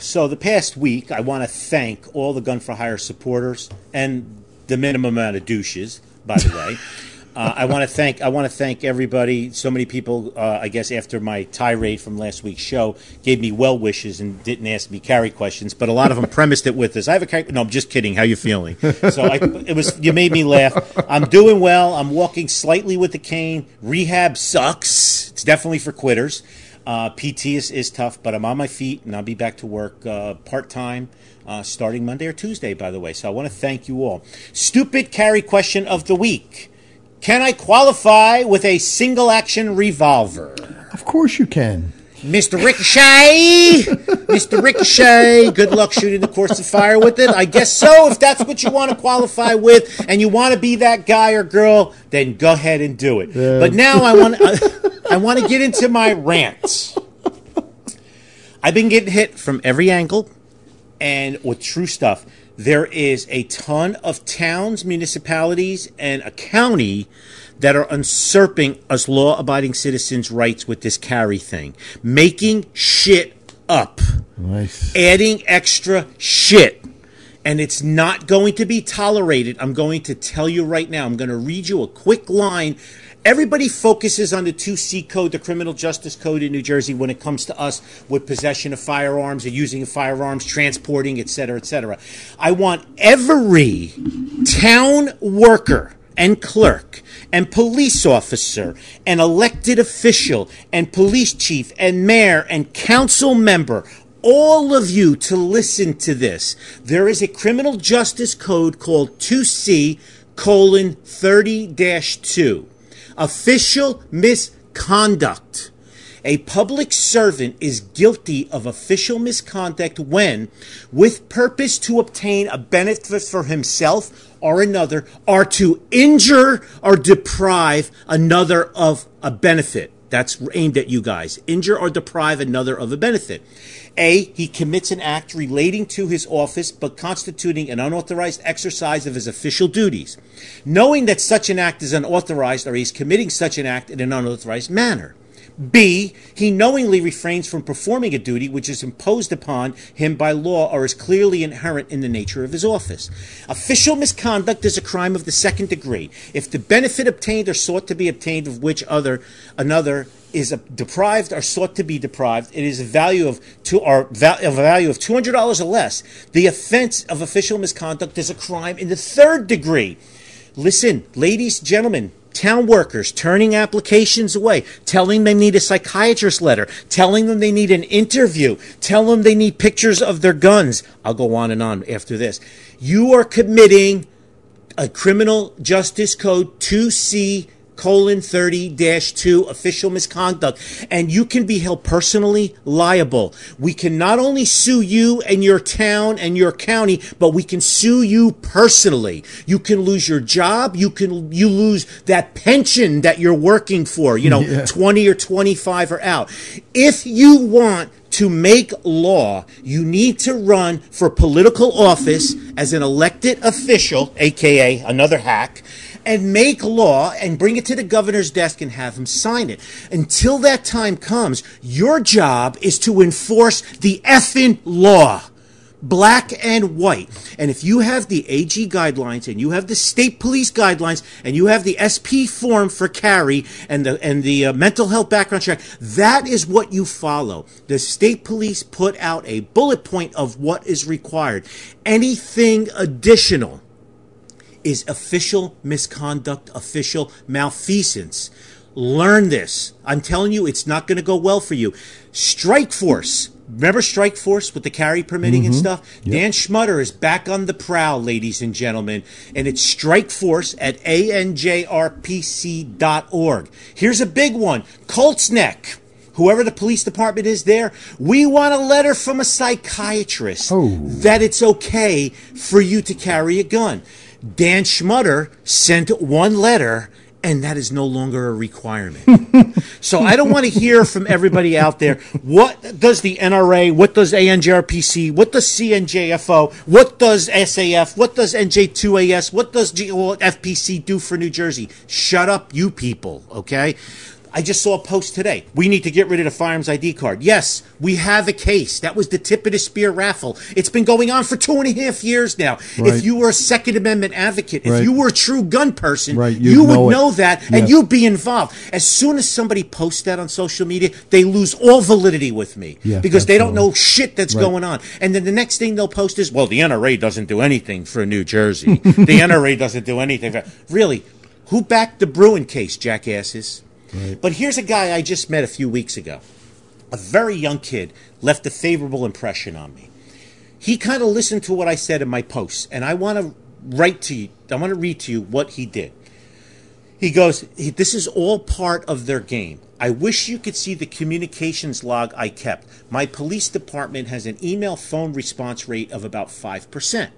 so the past week, I want to thank all the Gun for Hire supporters and the minimum amount of douches, by the way. Uh, I want to thank I want to thank everybody. So many people, uh, I guess, after my tirade from last week's show, gave me well wishes and didn't ask me carry questions. But a lot of them premised it with this. I have a carry. No, I'm just kidding. How you feeling? So I, it was you made me laugh. I'm doing well. I'm walking slightly with the cane. Rehab sucks. It's definitely for quitters. Uh, PT is, is tough, but I'm on my feet and I'll be back to work uh, part time. Uh, starting Monday or Tuesday, by the way. So I want to thank you all. Stupid carry question of the week. Can I qualify with a single action revolver? Of course you can. Mr. Ricochet! Mr. Ricochet! Good luck shooting the course of fire with it. I guess so. If that's what you want to qualify with and you want to be that guy or girl, then go ahead and do it. Yeah. But now I want, to, I want to get into my rants. I've been getting hit from every angle and with true stuff there is a ton of towns, municipalities, and a county that are usurping us law abiding citizens' rights with this carry thing, making shit up, Nice. adding extra shit. And it's not going to be tolerated. I'm going to tell you right now. I'm going to read you a quick line. Everybody focuses on the 2C code, the criminal justice code in New Jersey, when it comes to us with possession of firearms or using firearms, transporting, et cetera, et cetera. I want every town worker and clerk and police officer and elected official and police chief and mayor and council member all of you to listen to this. There is a criminal justice code called 2C colon 30 2. Official misconduct. A public servant is guilty of official misconduct when, with purpose to obtain a benefit for himself or another, or to injure or deprive another of a benefit. That's aimed at you guys. Injure or deprive another of a benefit. A, he commits an act relating to his office but constituting an unauthorized exercise of his official duties, knowing that such an act is unauthorized or he's committing such an act in an unauthorized manner. B, he knowingly refrains from performing a duty which is imposed upon him by law or is clearly inherent in the nature of his office. Official misconduct is a crime of the second degree. If the benefit obtained or sought to be obtained of which other another is deprived or sought to be deprived, it is a value of two or a value of two hundred dollars or less. The offense of official misconduct is a crime in the third degree. Listen, ladies, gentlemen, town workers turning applications away, telling them they need a psychiatrist letter, telling them they need an interview, tell them they need pictures of their guns. I'll go on and on after this. You are committing a criminal justice code 2C colon 30 dash 2 official misconduct. And you can be held personally liable. We can not only sue you and your town and your county but we can sue you personally. You can lose your job. You can you lose that pension that you're working for you know Yeah. 20 or 25 or out. If you want to make law, you need to run for political office as an elected official, aka another hack, and make law and bring it to the governor's desk and have him sign it. Until that time comes, your job is to enforce the effing law. Black and white. And if you have the AG guidelines and you have the state police guidelines and you have the SP form for carry and the and the uh, mental health background check, that is what you follow. The state police put out a bullet point of what is required. Anything additional is official misconduct, official malfeasance. Learn this. I'm telling you, it's not going to go well for you. Strike Force. Remember Strike Force with the carry permitting and mm-hmm. stuff? Dan Schmutter is back on the prowl, ladies and gentlemen. And it's Strike Force at anjrpc.org. Here's a big one Colts Neck whoever the police department is there, we want a letter from a psychiatrist Oh. that it's okay for you to carry a gun. Dan Schmutter sent one letter, and that is no longer a requirement. so I don't want to hear from everybody out there. What does the NRA, what does ANJRPC, what does CNJFO, what does SAF, what does NJ2AS, what does GOFPC do for New Jersey? Shut up, you people, okay? I just saw a post today. We need to get rid of the firearms ID card. Yes, we have a case. That was the tip of the spear raffle. It's been going on for two and a half years now. Right. If you were a Second Amendment advocate, if Right. you were a true gun person, Right, you would know it. know that and you'd be involved. As soon as somebody posts that on social media, they lose all validity with me Yeah, because they don't know shit that's going on. And then the next thing they'll post is, well, the NRA doesn't do anything for New Jersey. the NRA doesn't do anything. For... Really, who backed the Bruen case, jackasses? But here's a guy I just met a few weeks ago. A very young kid left a favorable impression on me. He kind of listened to what I said in my posts, and I want to write to you. I want to read to you what he did. He goes, This is all part of their game. I wish you could see the communications log I kept. My police department has an email phone response rate of about 5%.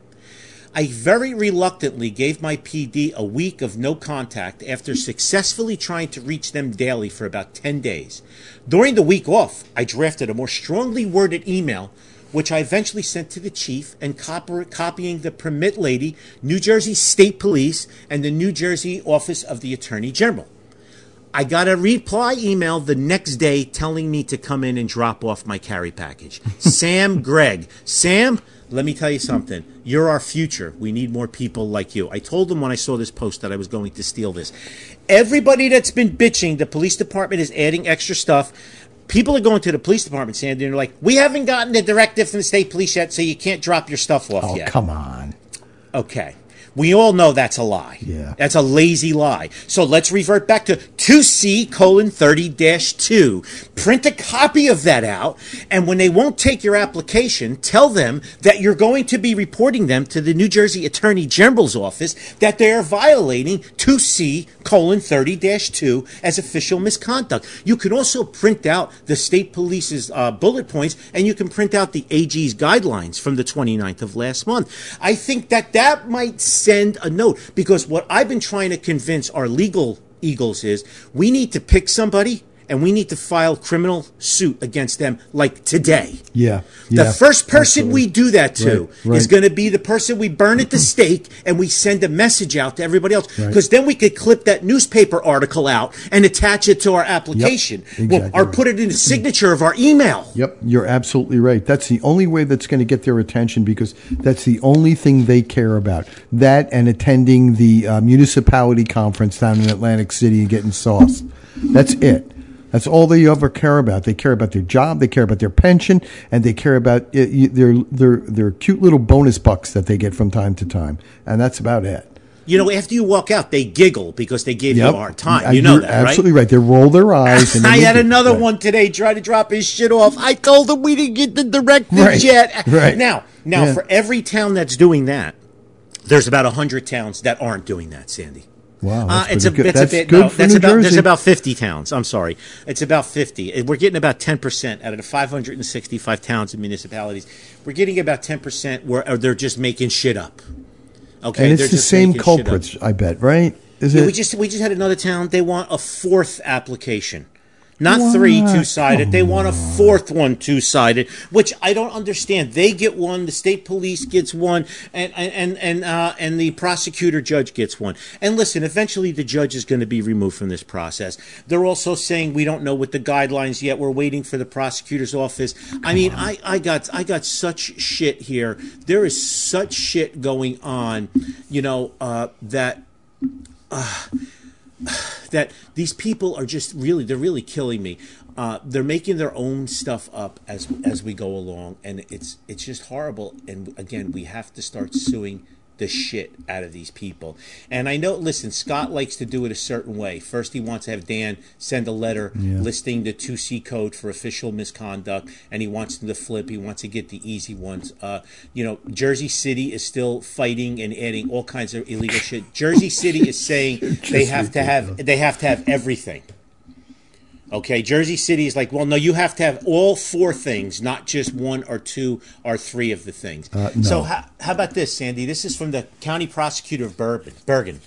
I very reluctantly gave my PD a week of no contact after successfully trying to reach them daily for about 10 days. During the week off, I drafted a more strongly worded email, which I eventually sent to the chief and copying the permit lady, New Jersey State Police, and the New Jersey Office of the Attorney General. I got a reply email the next day telling me to come in and drop off my carry package. Sam Gregg. Sam, let me tell you something. You're our future. We need more people like you. I told them when I saw this post that I was going to steal this. Everybody that's been bitching, the police department is adding extra stuff. People are going to the police department, Sandy, and they're like, we haven't gotten the directive from the state police yet, so you can't drop your stuff off Oh, yet. come on. Okay. We all know that's a lie. Yeah. That's a lazy lie. So let's revert back to 2C colon 30 dash 2. Print a copy of that out, and when they won't take your application, tell them that you're going to be reporting them to the New Jersey Attorney General's office that they are violating 2C colon 30 dash 2 as official misconduct. You can also print out the state police's uh, bullet points, and you can print out the AG's guidelines from the 29th of last month. I think that that might send a note because what I've been trying to convince our legal eagles is we need to pick somebody and we need to file criminal suit against them like today. Yeah. yeah The first person absolutely. we do that to Right, right. is going to be the person we burn at the stake and we send a message out to everybody else. Right. Because then we could clip that newspaper article out and attach it to our application exactly or right. put it in the signature of our email. Yep, you're absolutely right. That's the only way that's going to get their attention because that's the only thing they care about. That and attending the uh, municipality conference down in Atlantic City and getting sauce. That's it. That's all they ever care about. They care about their job, they care about their pension, and they care about uh, y- their their their cute little bonus bucks that they get from time to time. And that's about it. You know, after you walk out, they giggle because they gave you a hard time. Uh, You know you're that, right? absolutely right. They roll their eyes. And I had another right. one today try to drop his shit off. I told him we didn't get the directives Right, yet. right. Now, now Yeah. for every town that's doing that, there's about hundred towns that aren't doing that, Sandy. Wow, Uh, that's it's a, good. it's That's a bit. good no, that's New about. There's about 50 towns. I'm sorry. It's about 50. We're getting about 10 percent out of the 565 towns and municipalities. We're getting about 10 percent where or they're just making shit up. Okay, and it's the same making shit up. culprits, I bet, right? Is Yeah, it? we just we just had another town. They want a fourth application, not three two sided. They want a fourth one two sided, which I don't understand. They get one, the state police gets one, and and and uh, and the prosecutor judge gets one. And listen, eventually the judge is going to be removed from this process. They're also saying we don't know what the guidelines yet. We're waiting for the prosecutor's office. I mean, I I got I got such shit here. There is such shit going on, you know, uh, that that these people are just really they're really killing me. Uh, they're making their own stuff up as as we go along, and it's it's just horrible. And again, we have to start suing the shit out of these people. And I know, listen, Scott likes to do it a certain way. First, he wants to have Dan send a letter Yeah. listing the 2C code for official misconduct, and he wants them to flip. He wants to get the easy ones. Uh, you know, Jersey City is still fighting and adding all kinds of illegal shit. Jersey City is saying they have to have they have to have everything. Okay, Jersey City is like, well, no, you have to have all four things, not just one or two or three of the things. Uh, no. So, how, how about this, Sandy? This is from the county prosecutor of Bourbon, Bergen.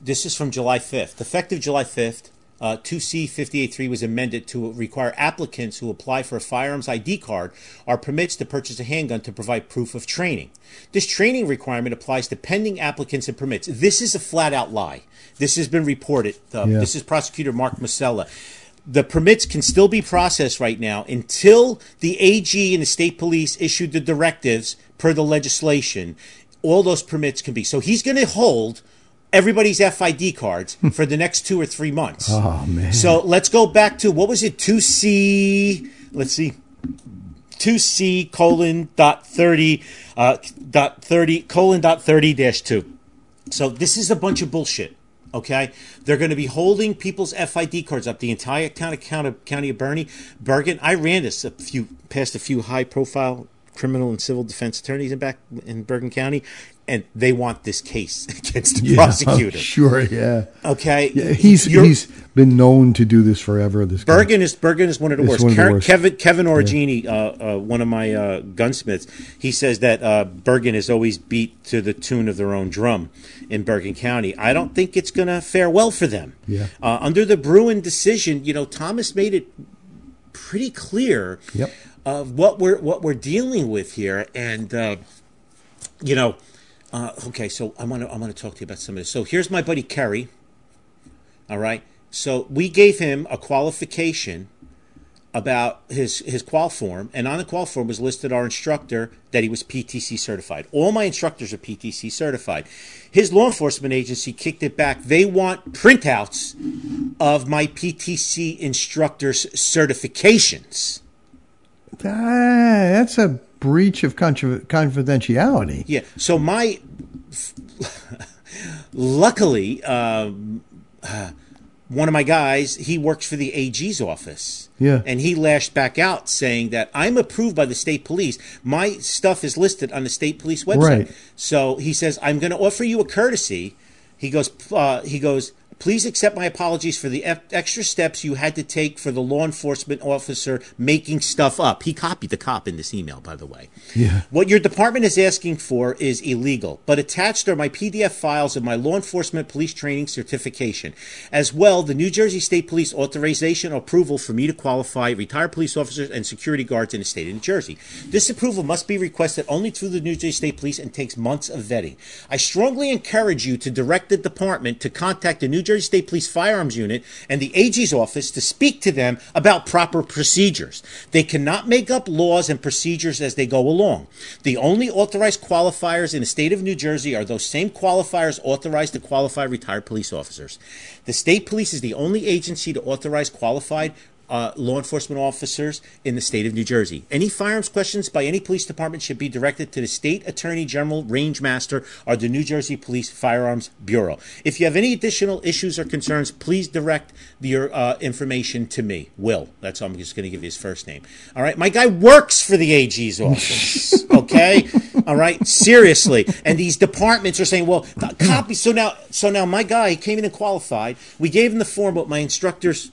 This is from July 5th. Effective July 5th, uh, 2C 583 was amended to require applicants who apply for a firearms ID card or permits to purchase a handgun to provide proof of training. This training requirement applies to pending applicants and permits. This is a flat out lie. This has been reported. Uh, Yeah. This is Prosecutor Mark Musella. The permits can still be processed right now until the AG and the state police issued the directives per the legislation. All those permits can be. So he's going to hold everybody's FID cards for the next two or three months. Oh man. So let's go back to what was it? Two C. Let's see. Two C colon dot thirty uh, dot thirty colon dot thirty dash two. So this is a bunch of bullshit. Okay, they're going to be holding people's FID cards up the entire county, county, county of Bernie, Bergen. I ran this a few past a few high profile criminal and civil defense attorneys in back in Bergen County, and they want this case against the Yeah, prosecutor. Sure, yeah. Okay, Yeah, he's You're- he's been known to do this forever. This guy. Bergen is Bergen is one of the worst. one of the worst. Kevin Kevin Origini, uh, uh, one of my uh, gunsmiths, he says that uh, Bergen is always beat to the tune of their own drum in Bergen County. I don't think it's going to fare well for them. Yeah. Uh, under the Bruen decision, you know, Thomas made it pretty clear Yep. of what we're what we're dealing with here, and uh, you know, uh, okay. So I want to I want to talk to you about some of this. So here's my buddy Kerry. All right. So we gave him a qualification about his his qual form, and on the qual form was listed our instructor that he was PTC certified. All my instructors are PTC certified. His law enforcement agency kicked it back. They want printouts of my PTC instructors' certifications. Ah, that's a breach of confidentiality. Yeah. So my, luckily, um, uh, one of my guys, he works for the AG's office. Yeah. And he lashed back out saying that I'm approved by the state police. My stuff is listed on the state police website. Right. So he says I'm going to offer you a courtesy. He goes. Uh, he goes. Please accept my apologies for the extra steps you had to take for the law enforcement officer making stuff up. He copied the cop in this email, by the way. Yeah. What your department is asking for is illegal, but attached are my PDF files of my law enforcement police training certification. As well, the New Jersey State Police authorization approval for me to qualify retired police officers and security guards in the state of New Jersey. This approval must be requested only through the New Jersey State Police and takes months of vetting. I strongly encourage you to direct the department to contact the New Jersey State Police Firearms Unit and the AG's office to speak to them about proper procedures. They cannot make up laws and procedures as they go along. The only authorized qualifiers in the state of New Jersey are those same qualifiers authorized to qualify retired police officers. The state police is the only agency to authorize qualified uh, law enforcement officers in the state of New Jersey. Any firearms questions by any police department should be directed to the State Attorney General, Range Master, or the New Jersey Police Firearms Bureau. If you have any additional issues or concerns, please direct your uh, information to me, Will. That's all I'm just going to give you his first name. All right, my guy works for the AG's office. okay, all right, seriously. And these departments are saying, well, copy. So now, so now my guy he came in and qualified. We gave him the form, but my instructors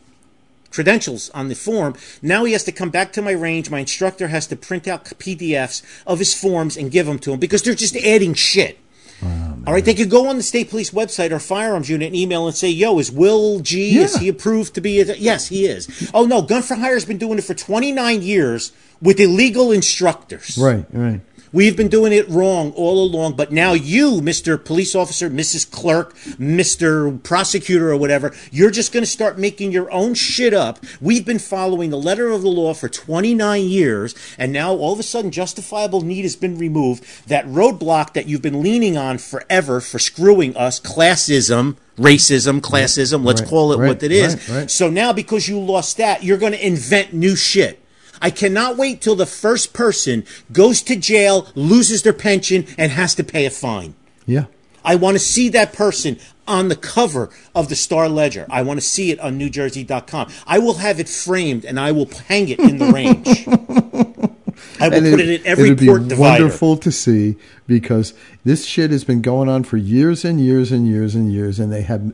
credentials on the form. Now he has to come back to my range. My instructor has to print out PDFs of his forms and give them to him because they're just adding shit. Oh, All right, they could go on the state police website or firearms unit and email and say, "Yo, is Will G? Is he approved to be?" A, yes, he is. Oh no, Gun for Hire has been doing it for 29 years with illegal instructors. Right, right. We've been doing it wrong all along, but now you, Mr. Police Officer, Mrs. Clerk, Mr. Prosecutor, or whatever, you're just going to start making your own shit up. We've been following the letter of the law for 29 years, and now all of a sudden justifiable need has been removed. That roadblock that you've been leaning on forever for screwing us, classism, racism, classism, let's Right, call it right, what it is. right, right. So now because you lost that, you're going to invent new shit. I cannot wait till the first person goes to jail, loses their pension, and has to pay a fine. Yeah. I want to see that person on the cover of the Star Ledger. I want to see it on NewJersey.com. I will have it framed and I will hang it in the range. I will put it in every it'd port be divider. wonderful to see because this shit has been going on for years and years and years and years, and they have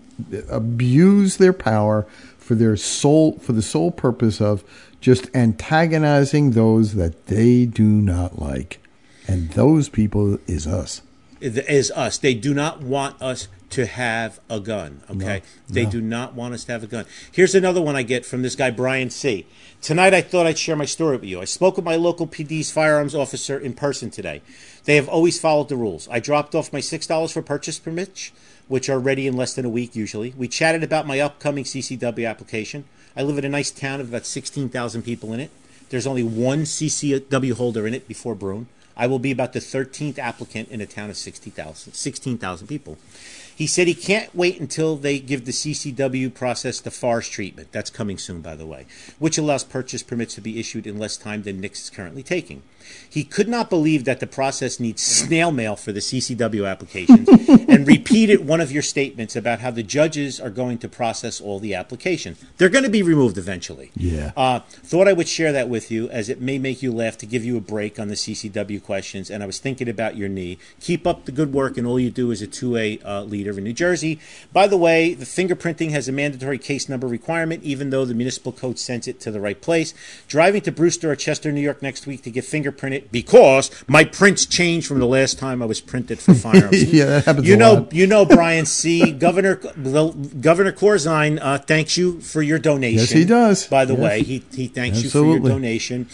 abused their power for their sole for the sole purpose of just antagonizing those that they do not like, and those people is us. is us. They do not want us to have a gun. Okay, they do not want us to have a gun. Here's another one I get from this guy Brian C. Tonight I thought I'd share my story with you. I spoke with my local PD's firearms officer in person today. They have always followed the rules. I dropped off my six dollars for purchase permits, which are ready in less than a week usually. We chatted about my upcoming CCW application. I live in a nice town of about sixteen thousand people in it. There's only one CCW holder in it before Bruen. I will be about the 13th applicant in a town of 60,000 16,000 people. He said he can't wait until they give the CCW process the forest treatment. That's coming soon, by the way, which allows purchase permits to be issued in less time than NICS is currently taking. He could not believe that the process needs snail mail for the CCW applications and repeated one of your statements about how the judges are going to process all the applications. They're going to be removed eventually. Yeah. Uh, thought I would share that with you as it may make you laugh to give you a break on the CCW questions. And I was thinking about your knee. Keep up the good work, and all you do is a 2A uh, leader in New Jersey. By the way, the fingerprinting has a mandatory case number requirement, even though the municipal code sends it to the right place. Driving to Brewster or Chester, New York next week to get fingerprinted because my prints changed from the last time I was printed for firearms. Yeah, that happens You a know, lot. you know, Brian C. Governor the, Governor Corzine uh, thanks you for your donation. Yes, he does. By the Yes. way, he he thanks you for your donation.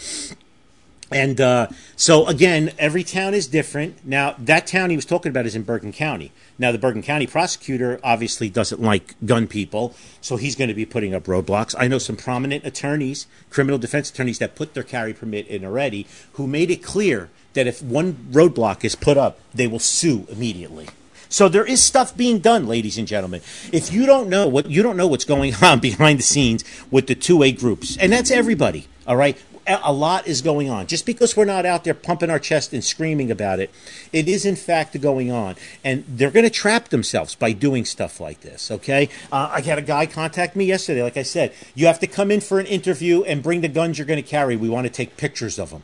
And uh, so again, every town is different. Now that town he was talking about is in Bergen County. Now the Bergen County prosecutor obviously doesn't like gun people, so he's going to be putting up roadblocks. I know some prominent attorneys, criminal defense attorneys that put their carry permit in already, who made it clear that if one roadblock is put up, they will sue immediately. So there is stuff being done, ladies and gentlemen. If you don't know what you don't know what's going on behind the scenes with the two A groups, and that's everybody. All right, a lot is going on. Just because we're not out there pumping our chest and screaming about it, it is in fact going on, and they're going to trap themselves by doing stuff like this. Okay, uh, I had a guy contact me yesterday. Like I said, you have to come in for an interview and bring the guns you're going to carry. We want to take pictures of them.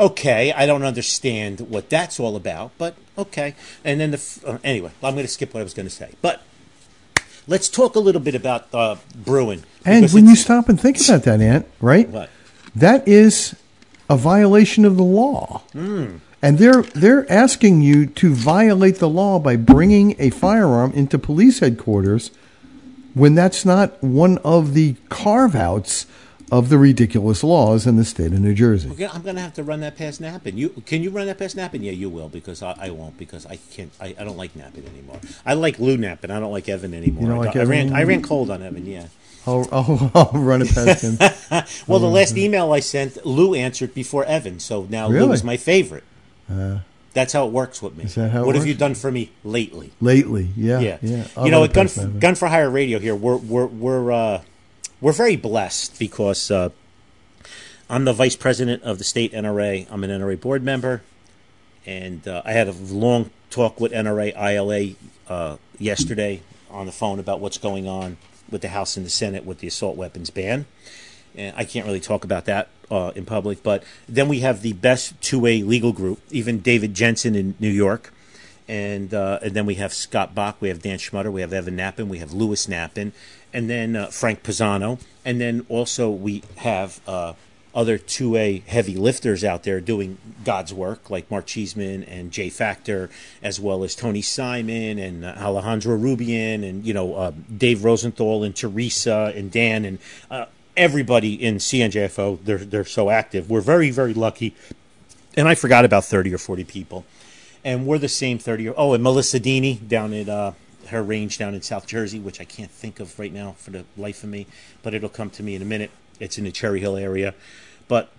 Okay, I don't understand what that's all about, but okay. And then the uh, anyway, I'm going to skip what I was going to say, but let's talk a little bit about uh, Bruen. And when you stop and think about that, Ant, right? What? That is a violation of the law. Hmm. And they're they're asking you to violate the law by bringing a firearm into police headquarters when that's not one of the carve outs of the ridiculous laws in the state of New Jersey. Okay, I'm going to have to run that past Nappen. You can you run that past Nappen? Yeah, you will because I, I won't because I can't. I, I don't like Nappen anymore. I like Lou Nappen. I don't like Evan anymore. You like I Evan ran I ran cold on Evan. Yeah. I'll, I'll, I'll run it past him. Well, the last email I sent, Lou answered before Evan, so now Lou is my favorite. That's how it works with me. Is that how it what have you done for me lately? Lately, yeah, Yeah, yeah. You know, at Gun. Gun for Hire Radio here, we're we're we're uh, we're very blessed because uh, I'm the vice president of the state NRA. I'm an NRA board member, and uh, I had a long talk with NRA ILA uh, yesterday on the phone about what's going on with the House and the Senate with the assault weapons ban. And I can't really talk about that uh, in public, but then we have the best two A legal group, even David Jensen in New York and uh, and then we have Scott Bach, we have Dan Schmutter, we have Evan Nappen, we have Lewis Nappen, and then uh, Frank Pisano, and then also we have uh, other two A heavy lifters out there doing God's work, like Mark Cheeseman and Jay Factor, as well as Tony Simon and uh, Alejandro Roubian, and you know uh, Dave Rosenthal and Teresa and Dan and uh, everybody in CNJFO. They're they're so active. We're very very lucky, and I forgot about thirty or forty people and we're the same 30 year oh and melissa dini down at uh, her range down in south jersey which i can't think of right now for the life of me but it'll come to me in a minute it's in the cherry hill area but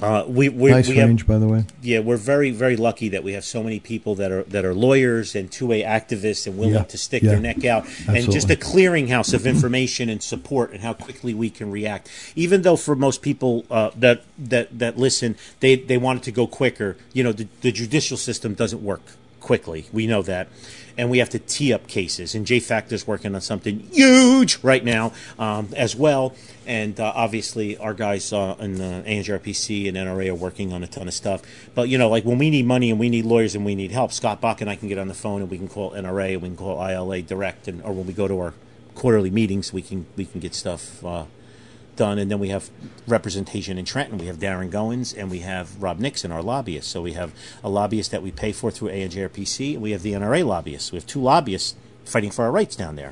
uh, we we, nice we have range, by the way. yeah, we're very, very lucky that we have so many people that are that are lawyers and two A activists and willing Yeah, to stick yeah, their neck out and just a clearinghouse of information and support and how quickly we can react. Even though for most people uh, that that that listen, they they want it to go quicker. You know, the, the judicial system doesn't work quickly. We know that. And we have to tee up cases. And J is working on something huge right now um, as well. And uh, obviously, our guys uh, in the ANJRPC and NRA are working on a ton of stuff. But, you know, like when we need money and we need lawyers and we need help, Scott Bach and I can get on the phone and we can call NRA and we can call ILA direct. And, or when we go to our quarterly meetings, we can we can get stuff uh, done. And then we have representation in Trenton. We have Darren Goins and we have Rob Nixon, our lobbyist. So we have a lobbyist that we pay for through ANJRPC, and we have the NRA lobbyists. We have two lobbyists fighting for our rights down there.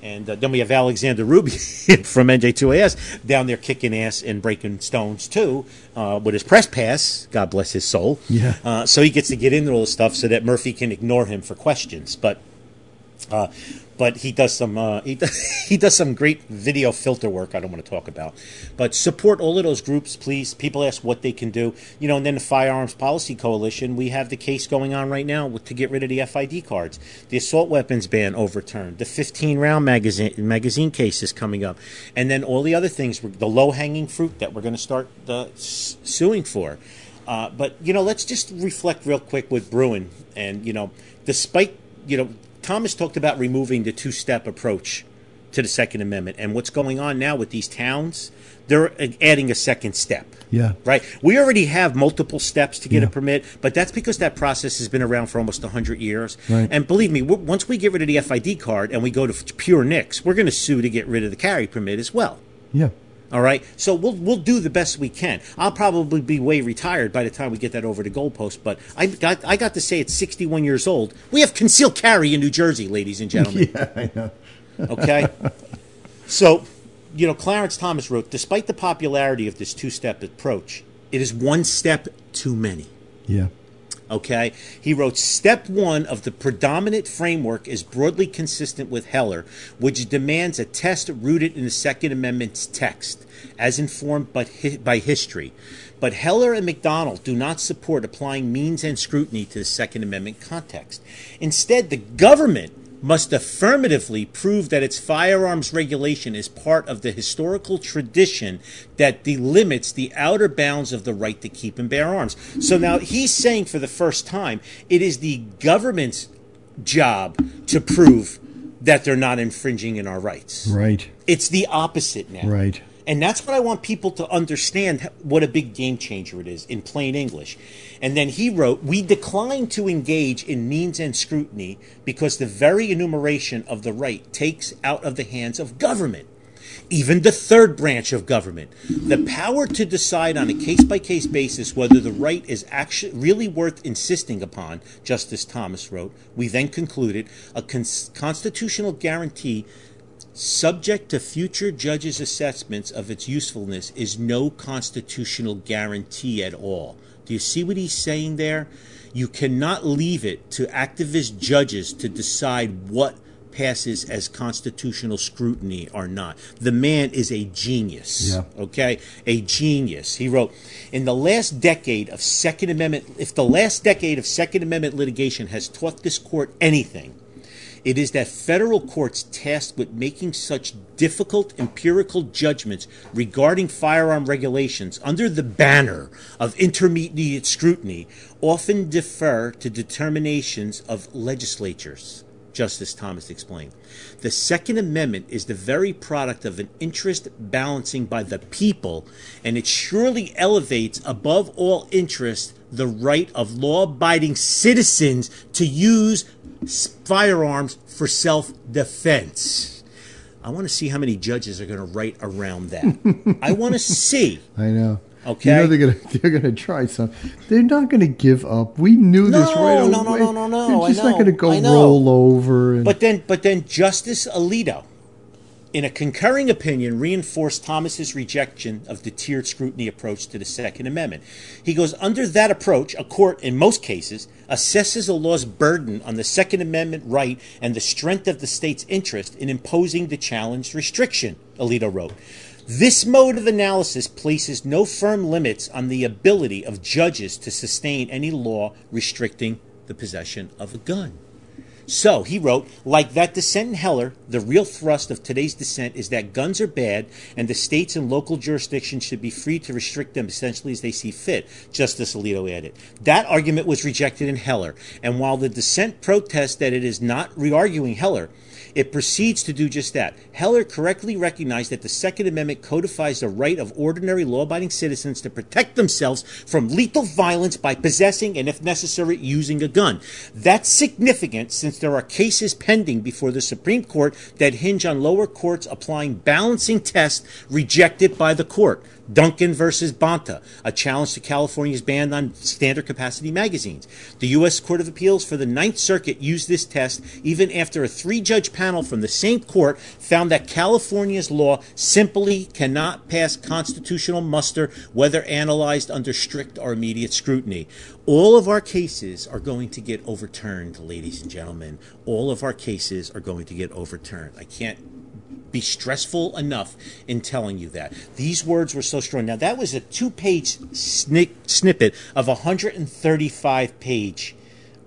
And uh, then we have Alexander Ruby from NJ2AS down there kicking ass and breaking stones too, uh, with his press pass. God bless his soul. Yeah. Uh, so he gets to get into all this stuff so that Murphy can ignore him for questions. But uh, but he does some uh, he does, he does some great video filter work. I don't want to talk about, but support all of those groups, please. People ask what they can do, you know. And then the Firearms Policy Coalition, we have the case going on right now with, to get rid of the FID cards, the assault weapons ban overturned, the 15 round magazine magazine case is coming up, and then all the other things, the low hanging fruit that we're going to start uh, suing for. Uh, but you know, let's just reflect real quick with bruen and you know, despite you know Thomas talked about removing the two step approach to the Second Amendment. And what's going on now with these towns, they're adding a second step. Yeah. Right? We already have multiple steps to get Yeah. a permit, but that's because that process has been around for almost 100 years. Right. And believe me, once we get rid of the FID card and we go to pure NICS, we're going to sue to get rid of the carry permit as well. Yeah. All right, so we'll we'll do the best we can. I'll probably be way retired by the time we get that over to goalpost. But I got I got to say at 61 years old, we have concealed carry in New Jersey, ladies and gentlemen. Yeah, I know. Okay, so you know Clarence Thomas wrote, despite the popularity of this two-step approach, it is one step too many. Yeah. Okay. He wrote Step one of the predominant framework is broadly consistent with Heller, which demands a test rooted in the Second Amendment's text, as informed by, by history. But Heller and McDonald do not support applying means-end scrutiny to the Second Amendment context. Instead, the government must affirmatively prove that its firearms regulation is part of the historical tradition that delimits the outer bounds of the right to keep and bear arms. So now he's saying for the first time it is the government's job to prove that they're not infringing in our rights. Right. It's the opposite now. Right. And that's what I want people to understand what a big game changer it is in plain English. And then he wrote, We decline to engage in means-end scrutiny because the very enumeration of the right takes out of the hands of government, even the third branch of government, the power to decide on a case by case basis whether the right is actually really worth insisting upon, Justice Thomas wrote. We then concluded a cons- constitutional guarantee subject to future judges' assessments of its usefulness is no constitutional guarantee at all. Do you see what he's saying there? You cannot leave it to activist judges to decide what passes as constitutional scrutiny or not. The man is a genius. Yeah. Okay? A genius. He wrote, in the last decade of Second Amendment, if the last decade of Second Amendment litigation has taught this court anything, it is that federal courts tasked with making such difficult empirical judgments regarding firearm regulations under the banner of intermediate scrutiny often defer to determinations of legislatures. Justice Thomas explained. The Second Amendment is the very product of an interest balancing by the people, and it surely elevates above all interest the right of law abiding citizens to use firearms for self defense. I want to see how many judges are going to write around that. I want to see. I know. Okay. You know they're gonna they're gonna try some. They're not gonna give up. We knew this No, right no, no, away. no, no, no, They're just not gonna go roll over. And, But then, but then Justice Alito, in a concurring opinion, reinforced Thomas's rejection of the tiered scrutiny approach to the Second Amendment. He goes, under that approach, a court, in most cases, assesses a law's burden on the Second Amendment right and the strength of the state's interest in imposing the challenged restriction, Alito wrote. This mode of analysis places no firm limits on the ability of judges to sustain any law restricting the possession of a gun. So he wrote, like that dissent in Heller, the real thrust of today's dissent is that guns are bad and the states and local jurisdictions should be free to restrict them essentially as they see fit, Justice Alito added. That argument was rejected in Heller, and while the dissent protests that it is not re arguing Heller, It proceeds to do just that. Heller correctly recognized that the Second Amendment codifies the right of ordinary law abiding citizens to protect themselves from lethal violence by possessing and, if necessary, using a gun. That's significant since there are cases pending before the Supreme Court that hinge on lower courts applying balancing tests rejected by the court. Duncan versus Bonta, a challenge to California's ban on standard capacity magazines. The U.S. Court of Appeals for the Ninth Circuit used this test even after a three judge panel from the same court found that California's law simply cannot pass constitutional muster, whether analyzed under strict or immediate scrutiny. All of our cases are going to get overturned, ladies and gentlemen. All of our cases are going to get overturned. I can't be stressful enough in telling you that. These words were so strong. Now, that was a two page snick, snippet of a 135 page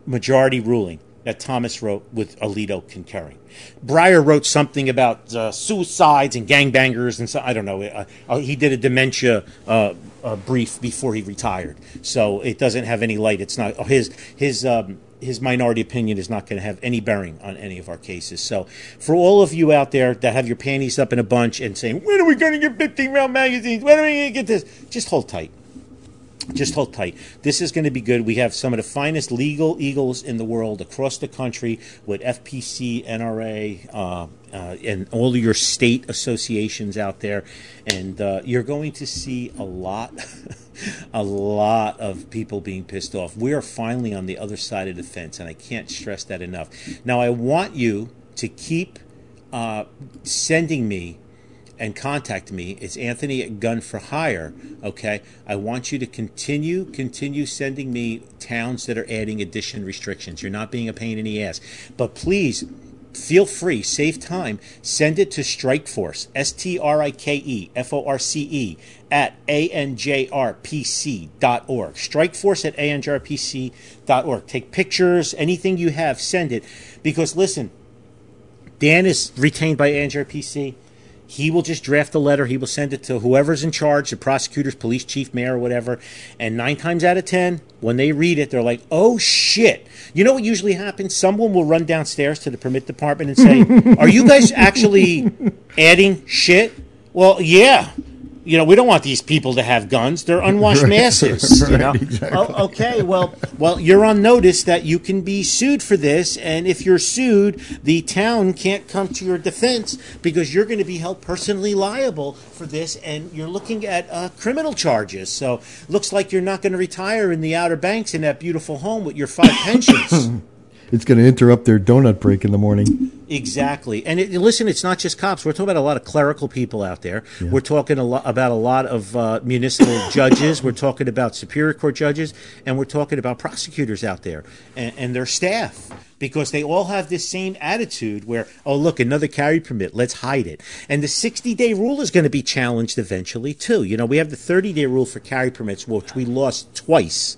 majority ruling that Thomas wrote with Alito concurring. Breyer wrote something about uh, suicides and gangbangers and so I don't know. Uh, uh, he did a dementia uh, uh, brief before he retired, so it doesn't have any light. It's not his his. Um, his minority opinion is not going to have any bearing on any of our cases. So, for all of you out there that have your panties up in a bunch and saying, "When are we going to get 15 round magazines? When are we going to get this?" Just hold tight just hold tight. This is going to be good. We have some of the finest legal eagles in the world across the country with FPC, NRA, uh, uh, and all your state associations out there. And uh, you're going to see a lot, a lot of people being pissed off. We are finally on the other side of the fence, and I can't stress that enough. Now, I want you to keep uh, sending me and contact me. It's Anthony at Gun for Hire. Okay, I want you to continue continue sending me towns that are adding addition restrictions. You're not being a pain in the ass, but please feel free, save time, send it to Strike Force, S T R I K E F O R C E, at anjrpc.org. Strike Force at anjrpc.org. Take pictures, anything you have, send it. Because listen, Dan is retained by ANJRPC. He will just draft a letter. He will send it to whoever's in charge, the prosecutors, police chief, mayor, or whatever. And nine times out of ten, when they read it, they're like, "Oh shit!" You know what usually happens? Someone will run downstairs to the permit department and say, "Are you guys actually adding shit?" Well, yeah you know, we don't want these people to have guns. They're unwashed masses. you know? exactly. oh, okay, well, well, you're on notice that you can be sued for this, and if you're sued, the town can't come to your defense because you're going to be held personally liable for this, and you're looking at uh, criminal charges. So, looks like you're not going to retire in the Outer Banks in that beautiful home with your five pensions. It's going to interrupt their donut break in the morning. Exactly. And it, listen, it's not just cops. We're talking about a lot of clerical people out there. Yeah. We're talking a lot about a lot of uh, municipal judges. We're talking about superior court judges, and we're talking about prosecutors out there and, and their staff because they all have this same attitude where, oh, look, another carry permit, let's hide it. And the 60 day rule is going to be challenged eventually, too. You know, we have the 30 day rule for carry permits, which we lost twice.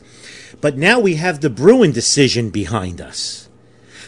But now we have the Bruen decision behind us.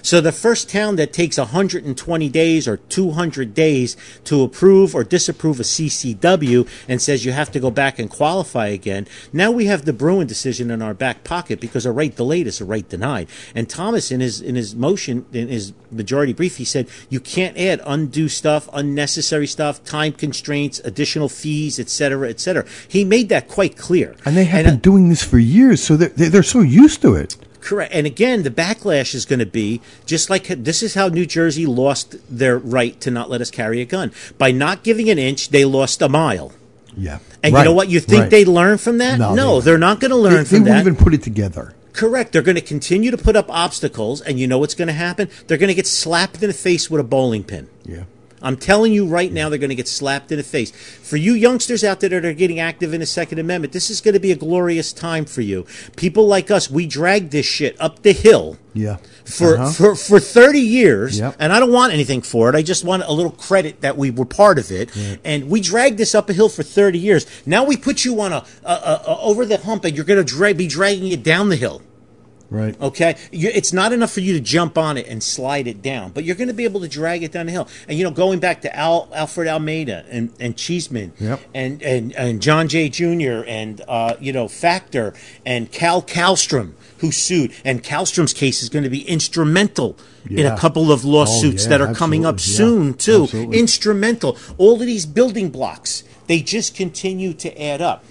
So the first town that takes 120 days or 200 days to approve or disapprove a CCW and says you have to go back and qualify again, now we have the Bruen decision in our back pocket because a right delayed is a right denied. And Thomas, in his in his motion, in his majority brief, he said you can't add undue stuff, unnecessary stuff, time constraints, additional fees, etc., etc. He made that quite clear. And they have and, been doing this for years, so they're, they're so used to it. Correct. And again, the backlash is going to be just like this is how New Jersey lost their right to not let us carry a gun. By not giving an inch, they lost a mile. Yeah. And right. you know what? You think right. they learn from that? No, no they are not going to learn they, from they that. They won't even put it together. Correct. They're going to continue to put up obstacles, and you know what's going to happen? They're going to get slapped in the face with a bowling pin. Yeah. I'm telling you right now, they're going to get slapped in the face. For you youngsters out there that are getting active in the Second Amendment, this is going to be a glorious time for you. People like us, we dragged this shit up the hill. Yeah. For, uh-huh. for, for 30 years, yep. and I don't want anything for it. I just want a little credit that we were part of it. Yeah. And we dragged this up a hill for 30 years. Now we put you on a, a, a, a over the hump, and you're going to dra- be dragging it down the hill. Right. Okay, you, it's not enough for you to jump on it and slide it down, but you're going to be able to drag it down the hill. And you know, going back to Al, Alfred Almeida and and Cheeseman, Yep. and and and John J. Jr. and uh, you know Factor and Cal Calstrom who sued, and Calstrom's case is going to be instrumental in a couple of lawsuits Oh, yeah, that are coming up. Yeah, soon too. absolutely. Instrumental. All of these building blocks, they just continue to add up.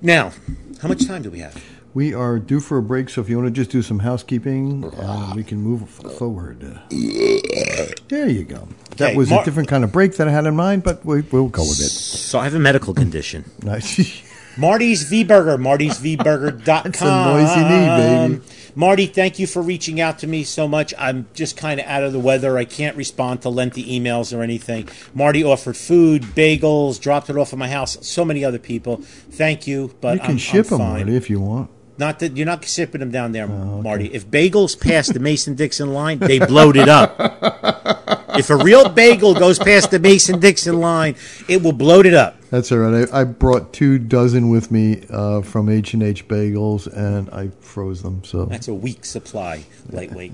Now, how much time do we have? We are due for a break, so if you want to just do some housekeeping, uh, we can move forward. There you go. That Okay, was Mar- a different kind of break that I had in mind, but we, we'll go with it. So I have a medical condition. Nice. Marty's V Burger, martysvburger.com. That's a noisy knee, baby. Marty, thank you for reaching out to me so much. I'm just kind of out of the weather. I can't respond to lengthy emails or anything. Marty offered food, bagels, dropped it off at my house. So many other people. Thank you, but you can I'm, ship I'm them, fine. Marty, if you want. Not that you're not shipping them down there, Oh, Marty. If bagels pass the Mason Dixon line, they blowed it up. if a real bagel goes past the Mason Dixon line, it will bloat it up. That's all right. I, I brought two dozen with me uh, from H and H Bagels, and I froze them. So That's a weak supply, lightweight.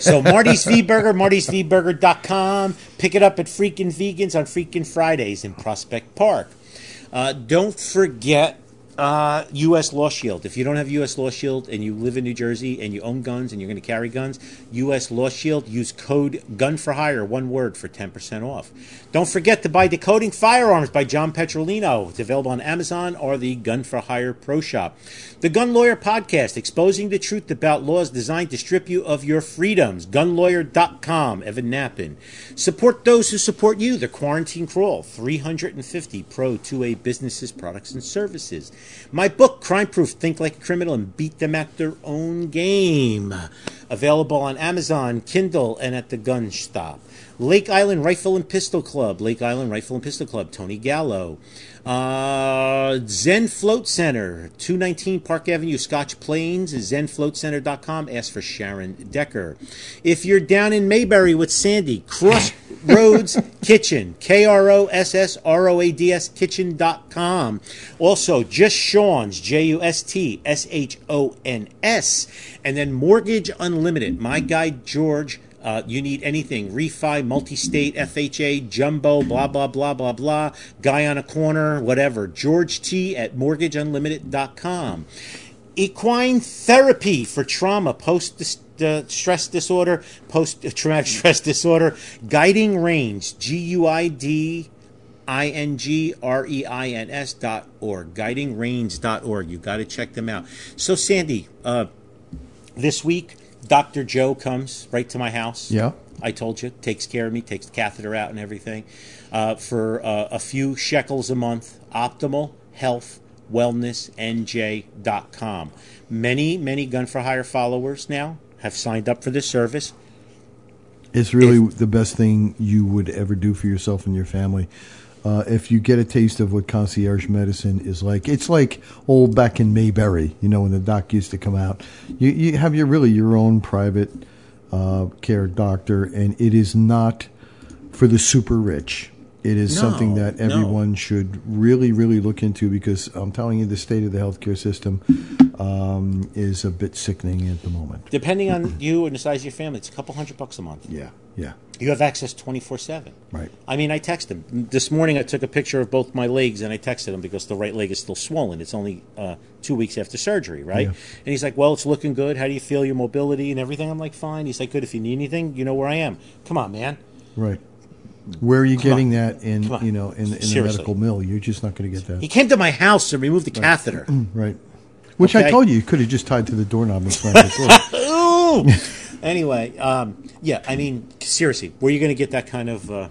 so Marty's V Burger, martysvburger.com. Pick it up at Freakin' Vegans on Freakin' Fridays in Prospect Park. Uh, don't forget uh, U.S. Law Shield. If you don't have U.S. Law Shield and you live in New Jersey and you own guns and you're going to carry guns, U.S. Law Shield, use code GUN for HIRE, one word, for 10% off. Don't forget to buy Decoding Firearms by John Petrolino. It's available on Amazon or the Gun for Hire Pro Shop. The Gun Lawyer Podcast, exposing the truth about laws designed to strip you of your freedoms. Gunlawyer.com, Evan Nappen. Support those who support you. The Quarantine Crawl, 350 Pro 2A businesses, products, and services. My book, Crime Proof Think Like a Criminal and Beat Them at Their Own Game. Available on Amazon, Kindle, and at the Gun Stop. Lake Island Rifle and Pistol Club, Lake Island Rifle and Pistol Club, Tony Gallo. Uh, Zen Float Center, 219 Park Avenue, Scotch Plains, zenfloatcenter.com. Ask for Sharon Decker. If you're down in Mayberry with Sandy, Crossroads Kitchen, K R O S S R O A D S Kitchen.com. Also, Just Sean's, J U S T S H O N S. And then Mortgage Unlimited, my guy George. Uh, you need anything refi, multi state, FHA, jumbo, blah, blah, blah, blah, blah, guy on a corner, whatever. George T at mortgageunlimited.com. Equine therapy for trauma, post uh, stress disorder, post traumatic stress disorder, guiding reins, G U I D I N G R E I N S dot org, guidingreins dot org. You got to check them out. So, Sandy, uh, this week, Dr. Joe comes right to my house. Yeah. I told you, takes care of me, takes the catheter out and everything. Uh, for uh, a few shekels a month, Optimal Health Wellness NJ.com. Many, many Gun for Hire followers now have signed up for this service. It's really the best thing you would ever do for yourself and your family. Uh, if you get a taste of what concierge medicine is like, it's like old back in Mayberry, you know, when the doc used to come out. You, you have your really your own private uh, care doctor, and it is not for the super rich. It is No, something that no. everyone should really, really look into because I'm telling you, the state of the healthcare system um, is a bit sickening at the moment. Depending on you and the size of your family, it's a couple hundred bucks a month. Yeah, yeah, You have access 24 7. right. I mean, I texted him. This morning I took a picture of both my legs and I texted him because the right leg is still swollen. It's only uh, two weeks after surgery, right? Yeah. And he's like, Well, it's looking good. How do you feel your mobility and everything? I'm like, Fine. He's like, Good. If you need anything, you know where I am. Come on, man. Right. Where are you getting that in Come on. you know in, in the Seriously. medical mill? You're just not going to get that. He that. came to my house to remove the catheter. Right. Which I Okay. told you you could have just tied to the doorknob and slammed the door. Ooh! anyway, um, yeah, I mean, seriously, where are you going to get that kind of. Uh,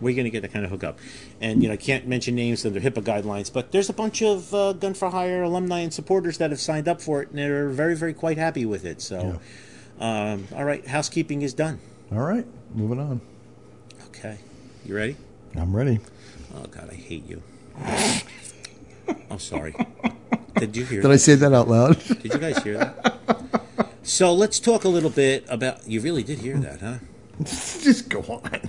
where are you going to get that kind of hookup? And you know, I can't mention names under HIPAA guidelines, but there's a bunch of uh, Gun for Hire alumni and supporters that have signed up for it, and they're very, very quite happy with it. So, um, all right, housekeeping is done. All right, moving on. Okay, you ready? I'm ready. Oh God, I hate you. I'm oh, sorry. Did you hear? Did I say that out loud? Did you guys hear that? So let's talk a little bit about. You really did hear that, huh? just go on.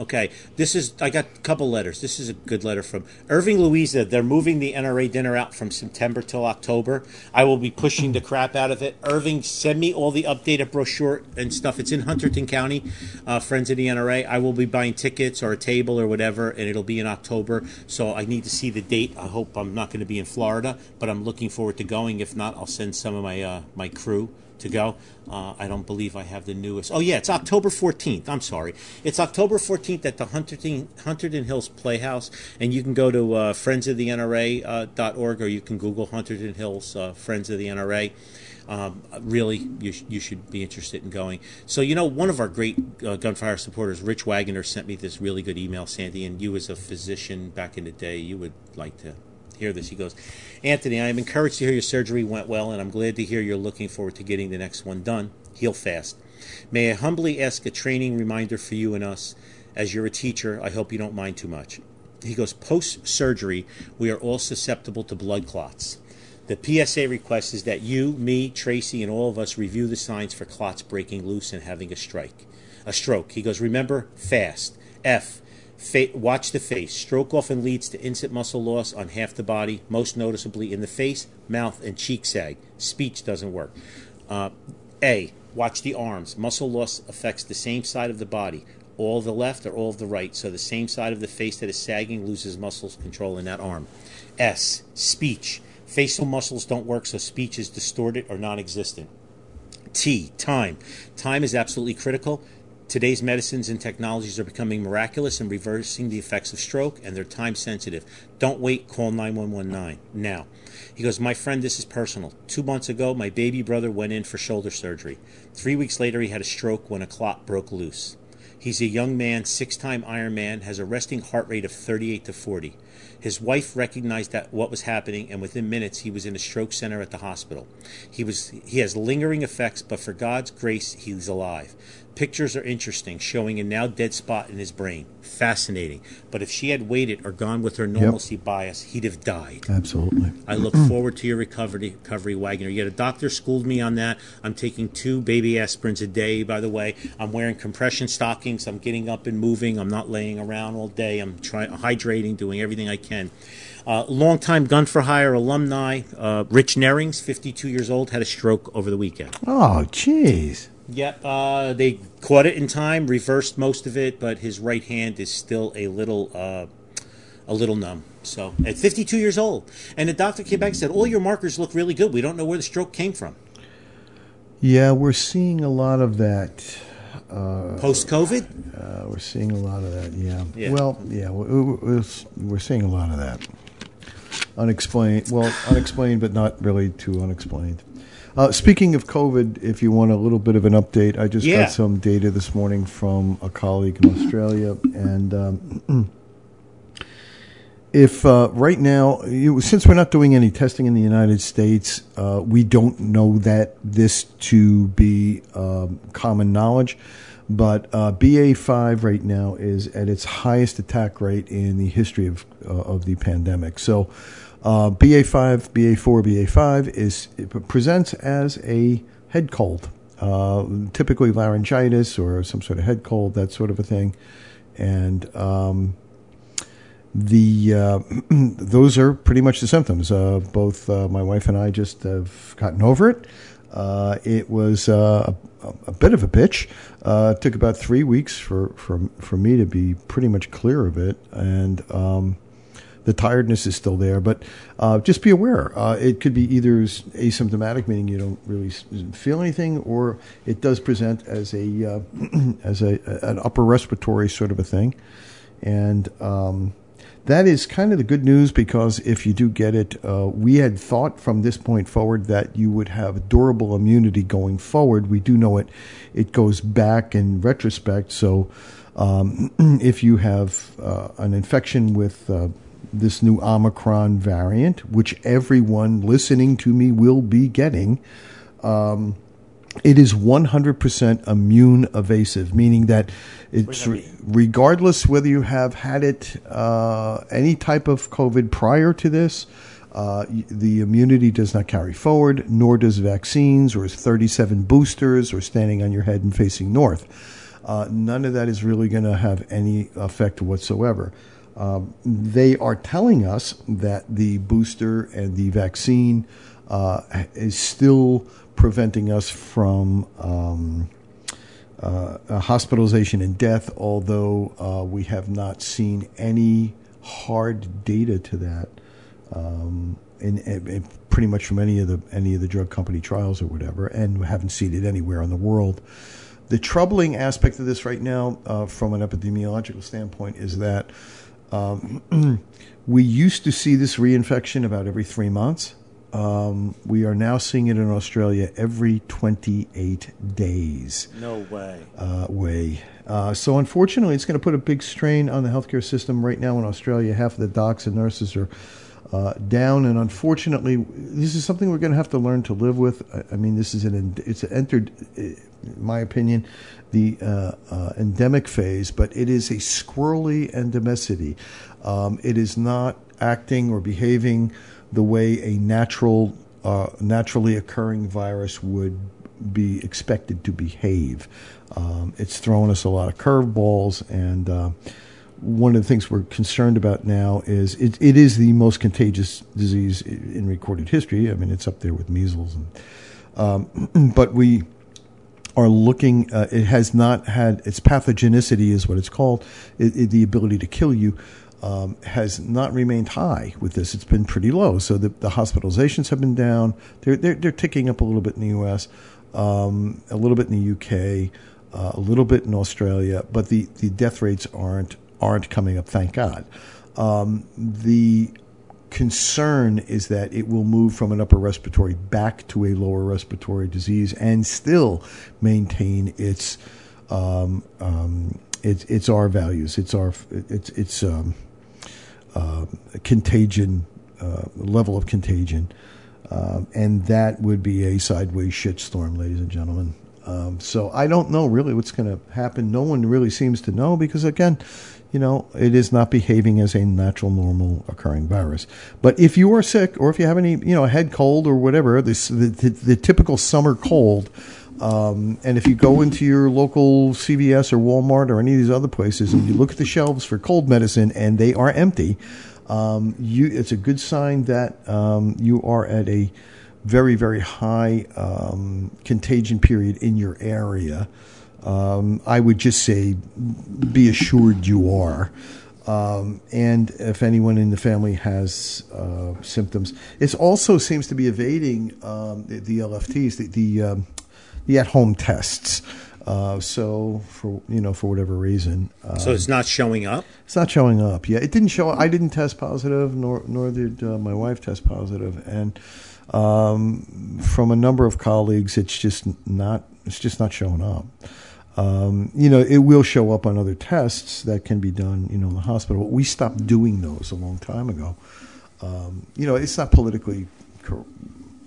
Okay, this is I got a couple letters. This is a good letter from Irving, Louisa. They're moving the NRA dinner out from September till October. I will be pushing the crap out of it. Irving, send me all the updated brochure and stuff. It's in Hunterdon County, uh, Friends of the NRA. I will be buying tickets or a table or whatever, and it'll be in October. So I need to see the date. I hope I'm not going to be in Florida, but I'm looking forward to going. If not, I'll send some of my uh, my crew to go. Uh, I don't believe I have the newest. Oh yeah, it's October 14th. I'm sorry, it's October 14th at the Hunterdon, Hunterdon Hills Playhouse, and you can go to uh, friendsofthenra.org uh, or you can Google Hunterdon Hills uh, Friends of the NRA. Um, really, you, sh- you should be interested in going. So, you know, one of our great uh, gunfire supporters, Rich Wagoner, sent me this really good email, Sandy, and you as a physician back in the day, you would like to hear this. He goes, Anthony, I am encouraged to hear your surgery went well, and I'm glad to hear you're looking forward to getting the next one done. Heal fast. May I humbly ask a training reminder for you and us? As you're a teacher, I hope you don't mind too much. He goes, post surgery, we are all susceptible to blood clots. The PSA request is that you, me, Tracy, and all of us review the signs for clots breaking loose and having a strike, a stroke. He goes, remember, fast. F. Fa- watch the face. Stroke often leads to instant muscle loss on half the body, most noticeably in the face, mouth, and cheek sag. Speech doesn't work. Uh, a. Watch the arms. Muscle loss affects the same side of the body, all of the left or all of the right. So the same side of the face that is sagging loses muscles control in that arm. S. Speech. Facial muscles don't work, so speech is distorted or non existent. T. Time. Time is absolutely critical. Today's medicines and technologies are becoming miraculous in reversing the effects of stroke, and they're time sensitive. Don't wait, call 9119 now. He goes, My friend, this is personal. Two months ago, my baby brother went in for shoulder surgery. Three weeks later, he had a stroke when a clot broke loose. He's a young man, six time Ironman, has a resting heart rate of 38 to 40. His wife recognized that what was happening, and within minutes he was in a stroke center at the hospital. He was he has lingering effects, but for God's grace, he's alive. Pictures are interesting, showing a now dead spot in his brain. Fascinating. But if she had waited or gone with her normalcy yep. bias, he'd have died. Absolutely. I look forward to your recovery, recovery, Wagner. Yet a doctor schooled me on that. I'm taking two baby aspirins a day, by the way. I'm wearing compression stockings. I'm getting up and moving. I'm not laying around all day. I'm trying hydrating, doing everything I can. Uh, longtime Gun for Hire alumni, uh, Rich Nerings, 52 years old, had a stroke over the weekend. Oh, jeez. Yep, uh, they caught it in time, reversed most of it, but his right hand is still a little, uh, a little numb. So at 52 years old, and the doctor came back and said, "All your markers look really good. We don't know where the stroke came from." Yeah, we're seeing a lot of that. Uh, Post COVID, uh, we're seeing a lot of that. Yeah. yeah. Well, yeah, we're, we're seeing a lot of that. Unexplained. Well, unexplained, but not really too unexplained. Uh, speaking of COVID, if you want a little bit of an update, I just yeah. got some data this morning from a colleague in Australia, and um, if uh, right now, you, since we're not doing any testing in the United States, uh, we don't know that this to be um, common knowledge. But uh, BA5 right now is at its highest attack rate in the history of uh, of the pandemic. So uh, BA5, BA4, BA5 is presents as a head cold, uh, typically laryngitis or some sort of head cold, that sort of a thing, and um, the uh, those are pretty much the symptoms. Uh, both uh, my wife and I just have gotten over it. Uh, it was a, a, bit of a bitch. it took about three weeks for, for for me to be pretty much clear of it, and um, the tiredness is still there. But uh, just be aware. Uh, it could be either asymptomatic, meaning you don't really feel anything, or it does present as a uh, as a an upper respiratory sort of a thing, and. Um, that is kind of the good news because if you do get it, uh, we had thought from this point forward that you would have durable immunity going forward. We do know it; it goes back in retrospect. So, um, if you have uh, an infection with uh, this new Omicron variant, which everyone listening to me will be getting, um, it is 100% immune evasive, meaning that it's re- regardless whether you have had it, uh, any type of COVID prior to this, uh, the immunity does not carry forward, nor does vaccines or 37 boosters or standing on your head and facing north. Uh, none of that is really going to have any effect whatsoever. Um, they are telling us that the booster and the vaccine uh, is still preventing us from um, uh, hospitalization and death, although uh, we have not seen any hard data to that. Um, in, in, pretty much from any of the any of the drug company trials or whatever, and we haven't seen it anywhere in the world. The troubling aspect of this right now, uh, from an epidemiological standpoint, is that um, we used to see this reinfection about every three months. Um, we are now seeing it in Australia every 28 days. No way. Uh, way. Uh, so, unfortunately, it's going to put a big strain on the healthcare system right now in Australia. Half of the docs and nurses are uh, down, and unfortunately, this is something we're going to have to learn to live with. I, I mean, this is an it's entered, in my opinion, the uh, uh, endemic phase, but it is a squirrely endemicity. Um, it is not acting or behaving the way a natural, uh, naturally occurring virus would be expected to behave. Um, it's thrown us a lot of curveballs and uh, one of the things we're concerned about now is it, it is the most contagious disease in recorded history. I mean, it's up there with measles, and, um, but we are looking. Uh, it has not had its pathogenicity, is what it's called, it, it, the ability to kill you. Um, has not remained high with this. It's been pretty low. So the, the hospitalizations have been down. They're, they're, they're ticking up a little bit in the U.S., um, a little bit in the U.K., uh, a little bit in Australia, but the, the death rates aren't aren't coming up, thank God. Um, the concern is that it will move from an upper respiratory back to a lower respiratory disease and still maintain its um, um, it's it's R values. It's our it's it's um, contagion uh, level of contagion, uh, and that would be a sideways shitstorm, ladies and gentlemen. Um, so I don't know really what's going to happen. No one really seems to know because again, you know, it is not behaving as a natural, normal occurring virus. But if you are sick or if you have any, you know, a head cold or whatever, this, the, the, the typical summer cold, um, and if you go into your local CVS or Walmart or any of these other places and you look at the shelves for cold medicine and they are empty, um, you, it's a good sign that um, you are at a very, very high um, contagion period in your area. Um, I would just say, be assured you are. Um, and if anyone in the family has uh, symptoms, it also seems to be evading um, the, the, LFTs, the the, um, the at-home tests. Uh, so for you know for whatever reason, um, so it's not showing up. It's not showing up. Yeah, it didn't show. I didn't test positive, nor nor did uh, my wife test positive. and um, from a number of colleagues, it's just not. It's just not showing up. Um, you know, it will show up on other tests that can be done, you know, in the hospital. We stopped doing those a long time ago. Um, you know, it's not politically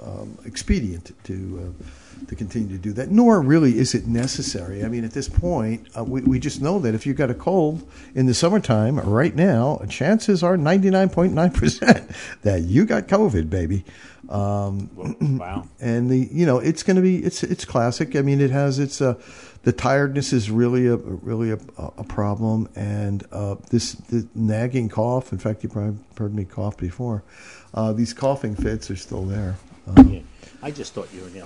um, expedient to uh, to continue to do that, nor really is it necessary. I mean, at this point, uh, we, we just know that if you've got a cold in the summertime right now, chances are 99.9% that you got COVID, baby. Um, wow. And the, you know, it's going to be, it's, it's classic. I mean, it has its, uh, the tiredness is really a really a, a problem, and uh, this the nagging cough. In fact, you probably heard me cough before. Uh, these coughing fits are still there. Um, yeah. I just thought you were know,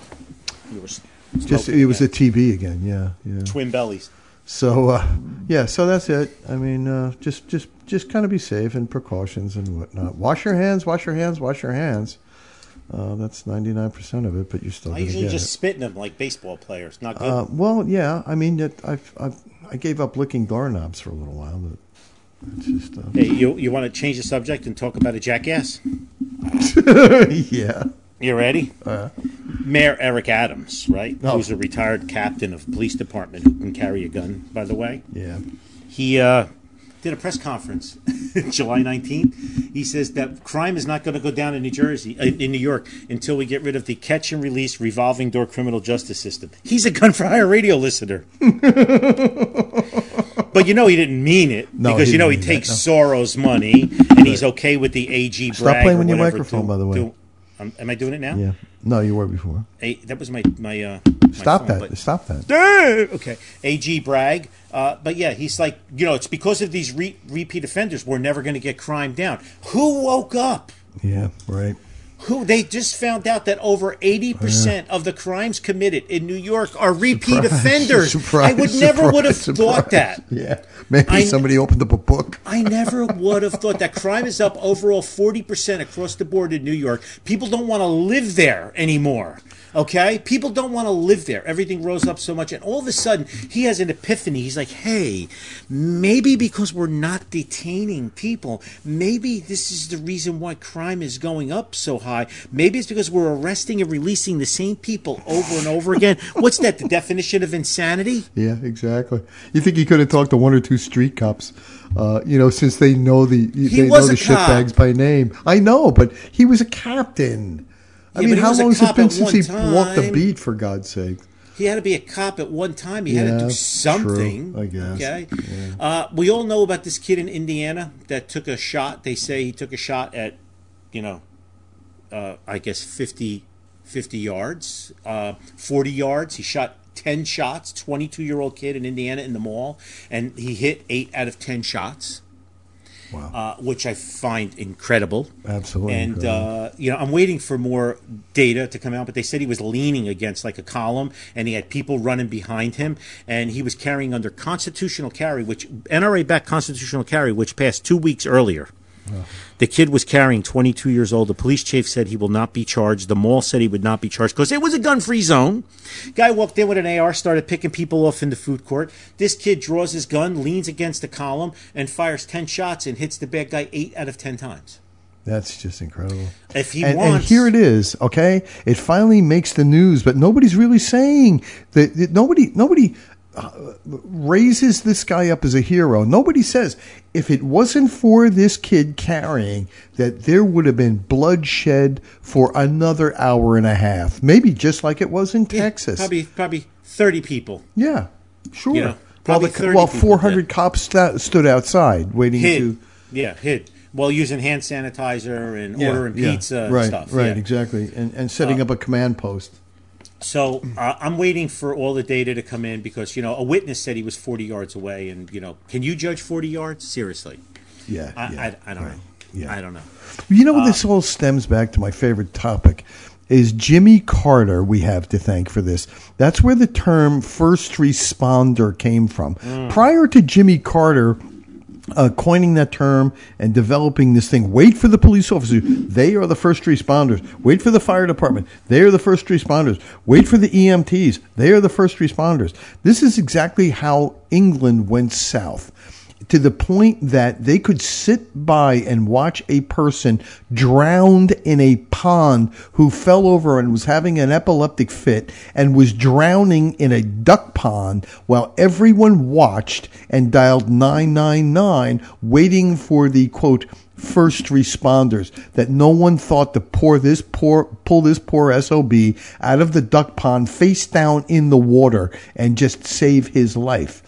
you were just it was a TB again. Yeah, yeah. Twin bellies. So uh, yeah, so that's it. I mean, uh, just just just kind of be safe and precautions and whatnot. Wash your hands. Wash your hands. Wash your hands. Uh, that's ninety nine percent of it, but you're still. I usually just it. spit in them like baseball players. Not good. Uh, well, yeah. I mean, it, I've, I've, i gave up licking doorknobs for a little while, but it's just. Uh, hey, you you want to change the subject and talk about a jackass? yeah. You ready? Uh, Mayor Eric Adams, right? Oh. Who's a retired captain of police department who can carry a gun, by the way. Yeah. He uh, did a press conference July 19th. He says that crime is not going to go down in New Jersey, uh, in New York, until we get rid of the catch and release revolving door criminal justice system. He's a gun for hire radio listener. but you know he didn't mean it no, because you know he takes that, no. Soros money and he's okay with the AG. Stop playing with your microphone, by the way. Do, Um, am I doing it now? Yeah. No, you were before. A, that was my my. Uh, my Stop phone, that. Stop that. Okay. AG Bragg. Uh, but yeah, he's like, you know, it's because of these re- repeat offenders, we're never going to get crime down. Who woke up? Yeah, right. Who they just found out that over eighty percent of the crimes committed in New York are repeat offenders. Surprise, I would never would have surprise, thought that. Yeah. Maybe I- somebody opened up a book. I never would have thought that crime is up overall 40% across the board in New York. People don't want to live there anymore. Okay? People don't want to live there. Everything rose up so much. And all of a sudden, he has an epiphany. He's like, hey, maybe because we're not detaining people, maybe this is the reason why crime is going up so high. Maybe it's because we're arresting and releasing the same people over and over again. What's that? The definition of insanity? Yeah, exactly. You think he could have talked to one or two street cops? Uh, you know, since they know the they know was the a shitbags by name. I know, but he was a captain. I Yeah, mean, how long has it been since he walked the beat? For God's sake! He had to be a cop at one time. He had to do true, something. I guess. Okay. Uh, we all know about this kid in Indiana that took a shot. They say he took a shot at, you know, uh, I guess 50, 50 yards, uh, 40 yards. He shot 10 shots, 22 year old kid in Indiana in the mall, and he hit eight out of 10 shots. Wow. Uh, which I find incredible. Absolutely And incredible. uh, you know, I'm waiting for more data to come out. But they said he was leaning against like a column, and he had people running behind him, and he was carrying under constitutional carry, which NRA backed constitutional carry, which passed two weeks earlier. The kid was carrying 22 years old. The police chief said he will not be charged. The mall said he would not be charged because it was a gun-free zone. Guy walked in with an AR, started picking people off in the food court. This kid draws his gun, leans against the column, and fires 10 shots and hits the bad guy eight out of 10 times. That's just incredible. If he and, wants, and here it is. Okay, it finally makes the news, but nobody's really saying that. that nobody, nobody uh, raises this guy up as a hero. Nobody says if it wasn't for this kid carrying, that there would have been bloodshed for another hour and a half, maybe just like it was in Yeah, Texas. probably probably 30 people Yeah, sure. You know, while the, 30 while people 400 dead. cops sta- stood outside waiting hid. to. Yeah, hid. While using hand sanitizer and Yeah, ordering yeah. pizza and right, stuff. Right, yeah. exactly, and and setting up a command post. So uh, I'm waiting for all the data to come in because you know a witness said he was 40 yards away, and you know, can you judge 40 yards seriously? Yeah, I, yeah, I, I don't right, know. Yeah. I don't know. You know, this all stems back to my favorite topic. Is Jimmy Carter we have to thank for this? That's where the term first responder came from. Prior to Jimmy Carter uh, coining that term and developing this thing, wait for the police officers. They are the first responders. Wait for the fire department. They are the first responders. Wait for the EMTs. They are the first responders. This is exactly how England went south to the point that they could sit by and watch a person drowned in a pond who fell over and was having an epileptic fit and was drowning in a duck pond while everyone watched and dialed 999 waiting for the quote first responders that no one thought to pour this poor pull this poor SOB out of the duck pond face down in the water and just save his life.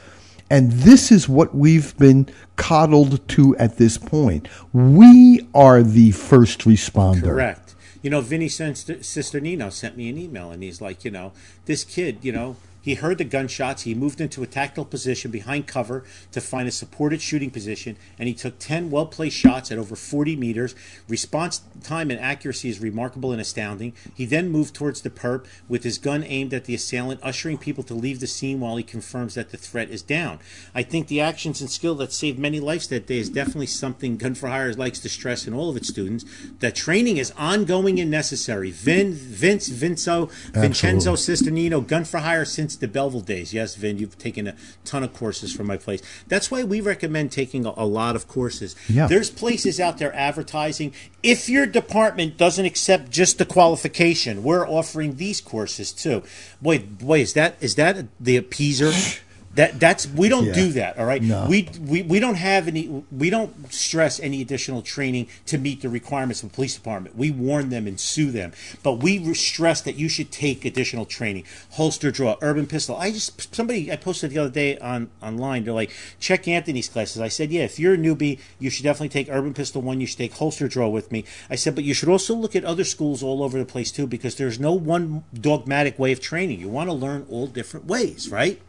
And this is what we've been coddled to at this point. We are the first responder. Correct. You know, Vinny Sisternino sent me an email, and he's like, you know, this kid, you know, he heard the gunshots. He moved into a tactical position behind cover to find a supported shooting position, and he took 10 well placed shots at over 40 meters. Response time and accuracy is remarkable and astounding. He then moved towards the perp with his gun aimed at the assailant, ushering people to leave the scene while he confirms that the threat is down. I think the actions and skill that saved many lives that day is definitely something Gun for Hire likes to stress in all of its students. That training is ongoing and necessary. Vin, Vince, Vinco, Vincenzo Sisternino, Gun for Hire since the Belleville days. Yes, Vin, you've taken a ton of courses from my place. That's why we recommend taking a, a lot of courses. Yeah. There's places out there advertising. If your department doesn't accept just the qualification, we're offering these courses too. Boy, boy, is that is that the appeaser? That that's we don't Yeah. do that. All right. No. We, we we don't have any. We don't stress any additional training to meet the requirements of the police department. We warn them and sue them, but we stress that you should take additional training. Holster draw, urban pistol. I just somebody I posted the other day on online. They're like, check Anthony's classes. I said, yeah, if you're a newbie, you should definitely take urban pistol one. You should take holster draw with me. I said, but you should also look at other schools all over the place too, because there's no one dogmatic way of training. You want to learn all different ways, right?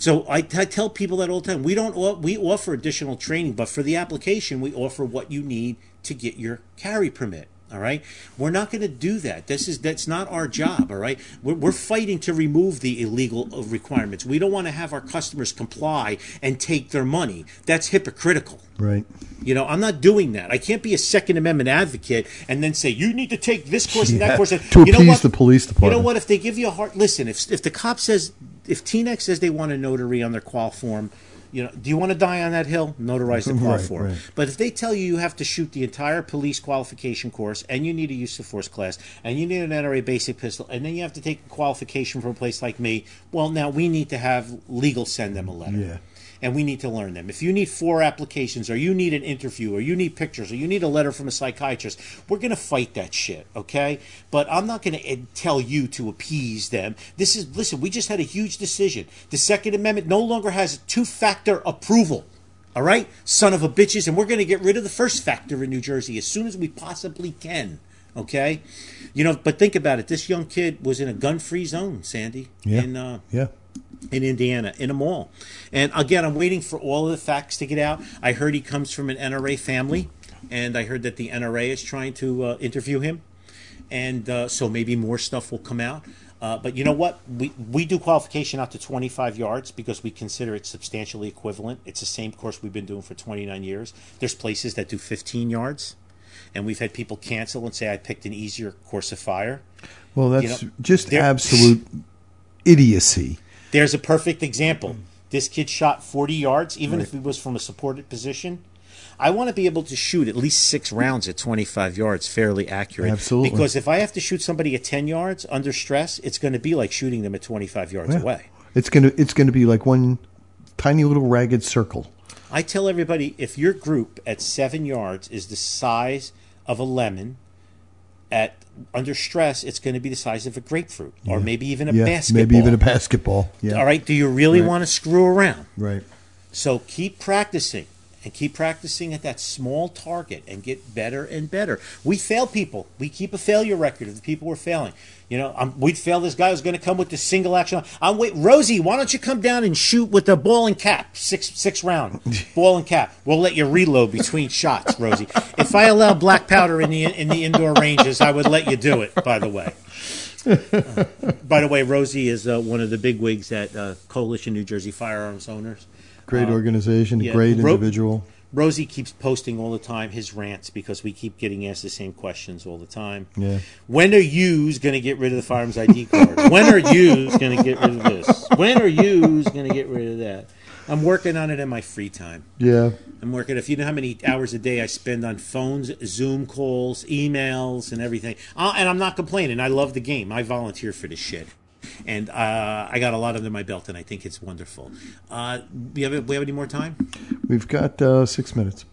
So I, I tell people that all the time. We don't au- we offer additional training, but for the application, we offer what you need to get your carry permit. All right, we're not going to do that. This is that's not our job. All right, we're, we're fighting to remove the illegal uh, requirements. We don't want to have our customers comply and take their money. That's hypocritical. Right. You know, I'm not doing that. I can't be a Second Amendment advocate and then say you need to take this course and that course. to you know appease what? the police department. You know what? If they give you a hard listen, if if the cop says if TNX says they want a notary on their qual form, you know, do you want to die on that hill? Notarize the qual Right, form. right. But if they tell you you have to shoot the entire police qualification course and you need a use of force class and you need an NRA basic pistol and then you have to take a qualification from a place like me, well, now we need to have legal send them a letter Yeah. And we need to learn them. If you need four applications, or you need an interview, or you need pictures, or you need a letter from a psychiatrist, we're going to fight that shit, okay? But I'm not going to tell you to appease them. This is, listen, we just had a huge decision. The Second Amendment no longer has two factor approval. All right, son of a bitches, and we're going to get rid of the first factor in New Jersey as soon as we possibly can. Okay, you know, but think about it. This young kid was in a gun-free zone, Sandy. Yeah. In uh, Yeah. In Indiana in a mall. And again, I'm waiting for all of the facts to get out. I heard he comes from an NRA family, and I heard that the NRA is trying to uh, interview him, and uh, so maybe more stuff will come out. Uh, but you know what? We we do qualification out to 25 yards because we consider it substantially equivalent. It's the same course we've been doing for 29 years. There's places that do 15 yards, and we've had people cancel and say I picked an easier course of fire. Well, that's know, just absolute idiocy. There's a perfect example. Mm-hmm. This kid shot 40 yards, even if he was from a supported position. I want to be able to shoot at least six rounds at 25 yards, fairly accurate. Absolutely. Because if I have to shoot somebody at 10 yards under stress, it's going to be like shooting them at 25 yards Yeah. away. It's gonna it's gonna be like one tiny little ragged circle. I tell everybody if your group at seven yards is the size of a lemon, at under stress, it's going to be the size of a grapefruit or maybe even a yeah, basketball. maybe even a basketball. Yeah. All right. Do you really Right. want to screw around? Right. So keep practicing and keep practicing at that small target and get better and better. We fail people. We keep a failure record of the people we're failing. You know, um, we'd fail this guy who's going to come with the single action. I'm wait, Rosie. Why don't you come down and shoot with the ball and cap, six six round ball and cap? We'll let you reload between shots, Rosie. If I allow black powder in the in the indoor ranges, I would let you do it. By the way. Uh, by the way, Rosie is uh, one of the big wigs at uh, Coalition New Jersey Firearms Owners. Great organization, yeah, great Ro- individual. Rosie keeps posting all the time his rants because we keep getting asked the same questions all the time. Yeah. When are yous going to get rid of the firearms ID card? when are yous going to get rid of this? When are yous going to get rid of that? I'm working on it in my free time. Yeah. I'm working. If you know how many hours a day I spend on phones, Zoom calls, emails, and everything, uh, and I'm not complaining. I love the game. I volunteer for this shit, and uh, I got a lot under my belt, and I think it's wonderful. Uh, we have we have any more time? We've got uh, six minutes.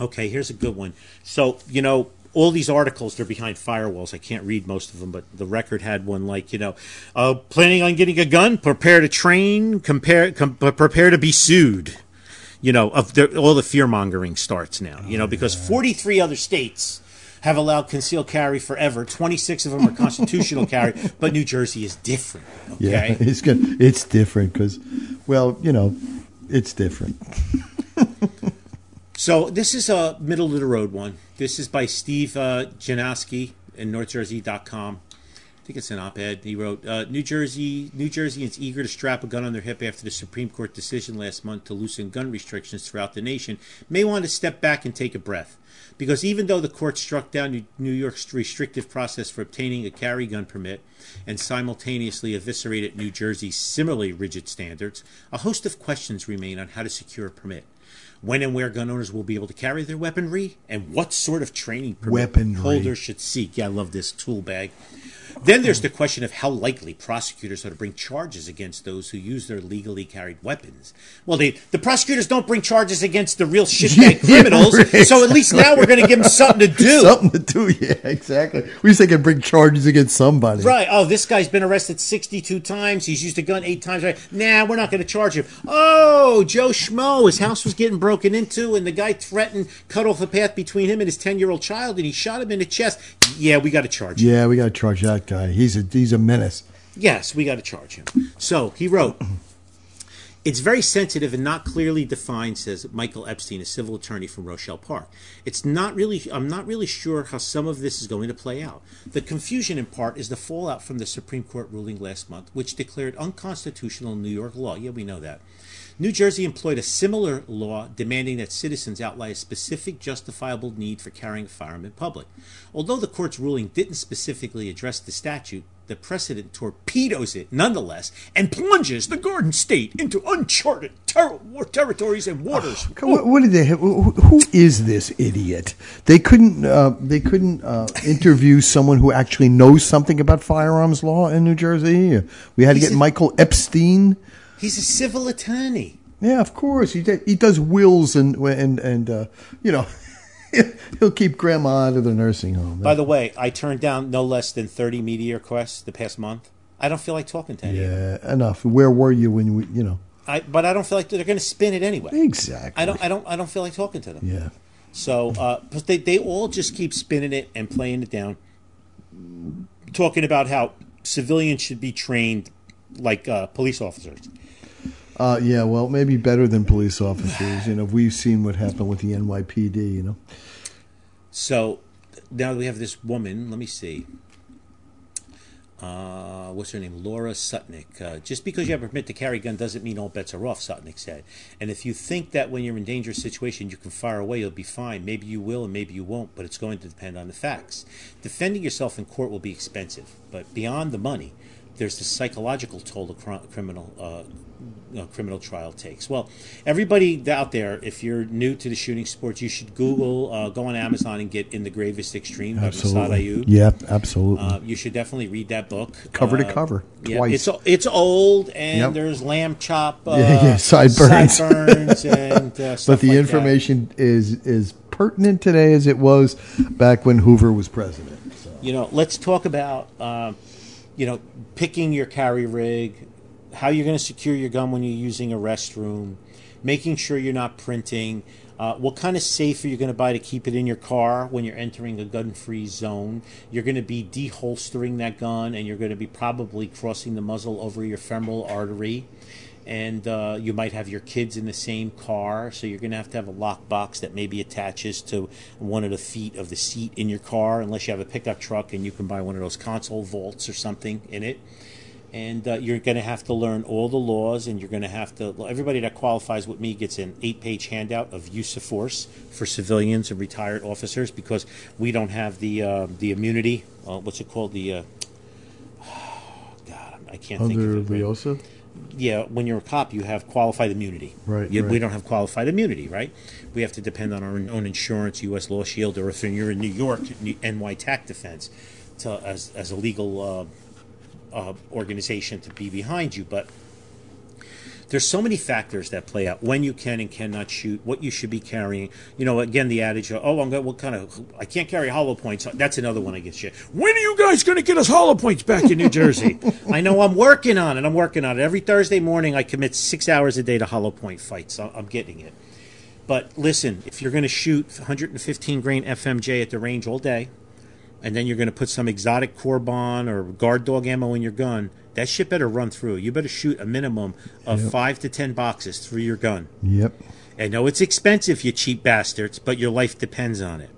Okay, here's a good one. So, you know, all these articles, they're behind firewalls. I can't read most of them, but the record had one like, you know, uh, planning on getting a gun, prepare to train, compare, com- prepare to be sued. You know, of the, all the fear mongering starts now, you know, because 43 other states have allowed concealed carry forever. 26 of them are constitutional carry, but New Jersey is different. Yeah, it's good. It's different because, well, you know, it's different. So this is a middle of the road one. This is by Steve uh, Janoski in NorthJersey.com. I think it's an op-ed. He wrote, uh, "New Jersey, New Jerseyans eager to strap a gun on their hip after the Supreme Court decision last month to loosen gun restrictions throughout the nation may want to step back and take a breath." Because even though the court struck down New- New York's restrictive process for obtaining a carry gun permit and simultaneously eviscerated New Jersey's similarly rigid standards, a host of questions remain on how to secure a permit when and where gun owners will be able to carry their weaponry, and what sort of training permit Weaponry. holders should seek. Yeah, I love this tool bag. Then there's the question of how likely prosecutors are to bring charges against those who use their legally carried weapons. Well, they, the prosecutors don't bring charges against the real shitbag Yeah, criminals, right, so at least now we're going to give them something to do. Something to do, yeah, exactly. We to can bring charges against somebody. Right. Oh, this guy's been arrested 62 times. He's used a gun eight times. Right. Nah, we're not going to charge him. Oh, Joe Schmo. His house was getting broken into, and the guy threatened, cut off the path between him and his 10 year old child, and he shot him in the chest. Yeah, we got to charge him. Yeah, we got to charge that guy. He's a he's a menace. Yes, we got to charge him. So he wrote. It's very sensitive and not clearly defined, says Michael Epstein, a civil attorney from Rochelle Park. It's not really, I'm not really sure how some of this is going to play out. The confusion, in part, is the fallout from the Supreme Court ruling last month, which declared unconstitutional New York law. Yeah, we know that. New Jersey employed a similar law demanding that citizens outline a specific justifiable need for carrying a firearm in public. Although the court's ruling didn't specifically address the statute, the precedent torpedoes it nonetheless and plunges the Garden State into uncharted ter- territories and waters. What, what did they? Have, who who is this idiot? They couldn't. Uh, they couldn't uh, interview someone who actually knows something about firearms law in New Jersey. We had to He's get a- Michael Epstein. He's a civil attorney. Yeah, of course. He d- he does wills and and and uh, you know he'll keep grandma out of the nursing home. By the way, I turned down no less than 30 media requests the past month. I don't feel like talking to any of them. yeah, enough. Where were you when we? You know I, but I don't feel like they're going to spin it anyway. exactly. I don't. I don't. I don't feel like talking to them. Yeah. So, uh, but they they all just keep spinning it and playing it down, talking about how civilians should be trained like uh, police officers. Uh, yeah, well, maybe better than police officers. You know, we've seen what happened with the NYPD. You know, So now we have this woman. Let me see. Uh, what's her name? Laura Sutnick. Uh, just because you have a permit to carry a gun doesn't mean all bets are off, Sutnick said. And if you think that when you're in dangerous situation you can fire away, you'll be fine. Maybe you will and maybe you won't, but it's going to depend on the facts. Defending yourself in court will be expensive, but beyond the money, there's the psychological toll a cr- criminal uh, uh, criminal trial takes. Well, everybody out there, if you're new to the shooting sports, you should Google, uh, go on Amazon and get "In the Gravest Extreme" by Massad Ayoob. Yeah, absolutely. Uh, you should definitely read that book, Cover to Uh, cover, Yeah, twice. it's it's old, and Yep. there's lamb chop, uh, Yeah, yeah, sideburns. sideburns and uh, stuff but the like information is is pertinent today as it was back when Hoover was president. So. you know, let's talk about, uh, you know, picking your carry rig, how you're going to secure your gun when you're using a restroom, making sure you're not printing, uh, what kind of safe are you going to buy to keep it in your car when you're entering a gun-free zone? You're going to be deholstering that gun, and you're going to be probably crossing the muzzle over your femoral artery. And uh, you might have your kids in the same car, so you're going to have to have a lockbox that maybe attaches to one of the feet of the seat in your car, unless you have a pickup truck and you can buy one of those console vaults or something in it and uh, you're going to have to learn all the laws and you're going to have to everybody that qualifies with me gets an eight page handout of use of force for civilians and retired officers because we don't have the uh, the immunity uh, what's it called the uh, god i can't think of it right. LEOSA? yeah when you're a cop you have qualified immunity Right, You- we don't have qualified immunity right we have to depend on our own insurance us law shield or if you're in new york ny tac defense to, as, as a legal uh, organization to be behind you. But there's so many factors that play out when you can and cannot shoot, what you should be carrying. You know, again, the adage, of, oh, I'm going, what kind of, I can't carry hollow points. That's another one I get shit. When are you guys going to get us hollow points back in New Jersey? I know I'm working on it. I'm working on it. Every Thursday morning, I commit six hours a day to hollow point fights. I'm I'm getting it. But listen, if you're going to shoot 115 grain FMJ at the range all day, and then you're going to put some exotic Corbon or guard dog ammo in your gun, that shit better run through. You better shoot a minimum of five to ten boxes through your gun. Yep. I know it's expensive, you cheap bastards, but your life depends on it.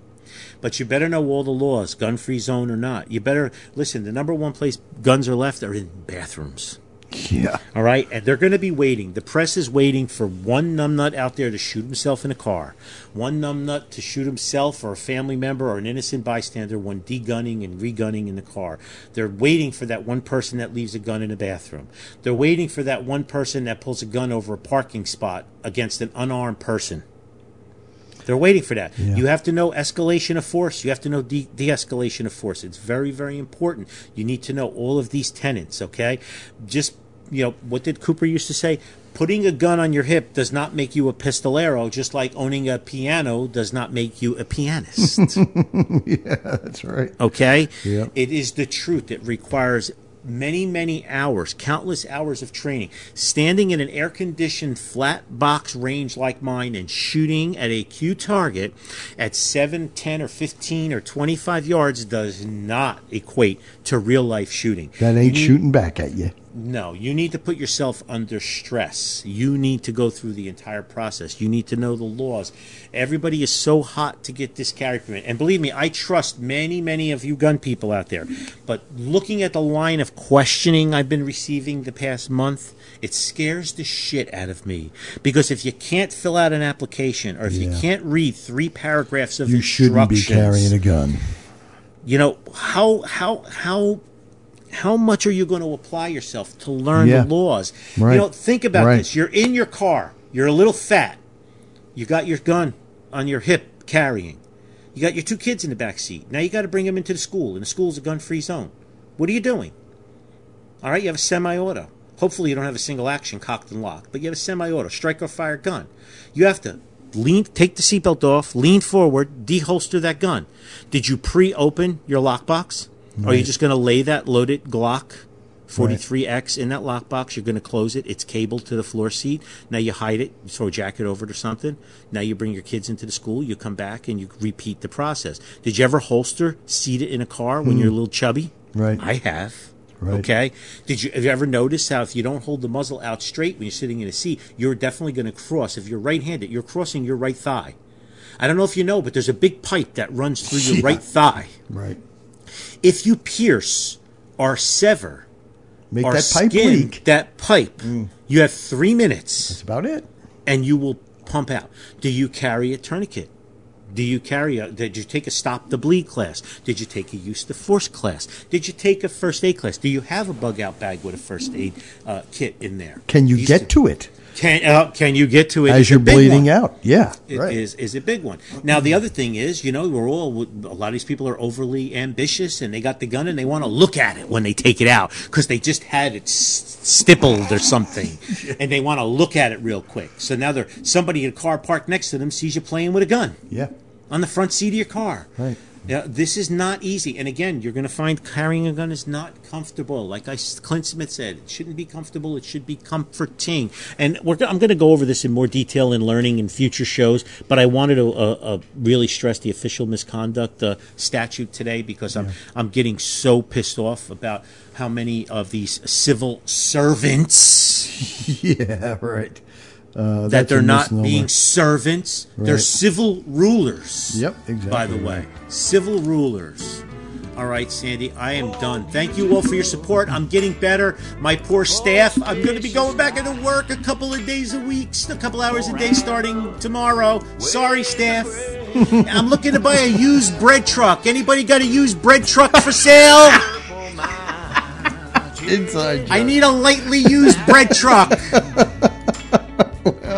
But you better know all the laws, gun free zone or not. You better listen. The number one place guns are left are in bathrooms. Yeah. All right, and they're going to be waiting. The press is waiting for one numbnut out there to shoot himself in a car, one numbnut to shoot himself or a family member or an innocent bystander when degunning and regunning in the car. They're waiting for that one person that leaves a gun in a bathroom. They're waiting for that one person that pulls a gun over a parking spot against an unarmed person. They're waiting for that. Yeah. You have to know escalation of force. You have to know de- de-escalation of force. It's very, very important. You need to know all of these tenets. Okay, just you know what did Cooper used to say? Putting a gun on your hip does not make you a pistolero, just like owning a piano does not make you a pianist. yeah, that's right. Okay? Yeah. It is the truth. It requires many, many hours, countless hours of training. Standing in an air conditioned flat box range like mine and shooting at a Q target at 7, 10, or 15 or 25 yards does not equate to real life shooting. That ain't need- shooting back at you. No, you need to put yourself under stress. You need to go through the entire process. You need to know the laws. Everybody is so hot to get this carry permit. And believe me, I trust many, many of you gun people out there. But looking at the line of questioning I've been receiving the past month, it scares the shit out of me. Because if you can't fill out an application or if you can't read three paragraphs of You shouldn't be carrying a gun. you know how how how how much are you going to apply yourself to learn Yeah. the laws Right. you know think about Right. this. You're in your car. You're a little fat. You got your gun on your hip carrying. You got your two kids in the back seat. Now you got to bring them into the school and the school's a gun-free zone. What are you doing? All right you have a semi-auto. Hopefully you don't have a single action cocked and locked but you have a semi-auto strike or fire gun. You have to lean take the seatbelt off lean forward deholster that gun. Did you pre-open your lockbox or are you just going to lay that loaded glock 43x in that lockbox you're going to close it it's cabled to the floor seat now you hide it you throw a jacket over it or something now you bring your kids into the school you come back and you repeat the process did you ever holster seat it in a car when hmm. you're a little chubby Right. i have Right. Okay. Did you have you ever noticed how if you don't hold the muzzle out straight when you're sitting in a seat, you're definitely going to cross. If you're right-handed, you're crossing your right thigh. I don't know if you know, but there's a big pipe that runs through your Yeah. right thigh. Right. If you pierce or sever Make or that pipe skin leak. Mm. that pipe, you have three minutes That's about it. and you will pump out. Do you carry a tourniquet? Do you carry a? Did you take a stop the bleed class? Did you take a use the force class? Did you take a first aid class? Do you have a bug out bag with a first aid uh, kit in there? Can you These get two- to it Can uh, can you get to it as you're bleeding one. out? Yeah. It right. is is a big one. Now the other thing is, you know, we're all a lot of these people are overly ambitious, and they got the gun and they want to look at it when they take it out because they just had it stippled or something, and they want to look at it real quick. So now they're somebody in a car parked next to them sees you playing with a gun Yeah. on the front seat of your car. Right. Yeah, this is not easy. And again, you're going to find carrying a gun is not comfortable. Like I, Clint Smith said, it shouldn't be comfortable. It should be comforting. And we're, I'm going to go over this in more detail in learning in future shows. But I wanted to uh, uh, really stress the official misconduct uh, statute today because I'm I'm getting so pissed off about how many of these civil servants Yeah. Right. Uh, that they're not misnomer. being servants. They're civil rulers. Yep, exactly By the way, civil rulers. All right, Sandy, I am done. Thank you all for your support. I'm getting better. My poor staff, I'm going to be going back into work a couple of days a week, a couple hours a day starting tomorrow. Sorry, staff. I'm looking to buy a used bread truck. Anybody got a used bread truck for sale? Inside. I need a lightly used bread truck.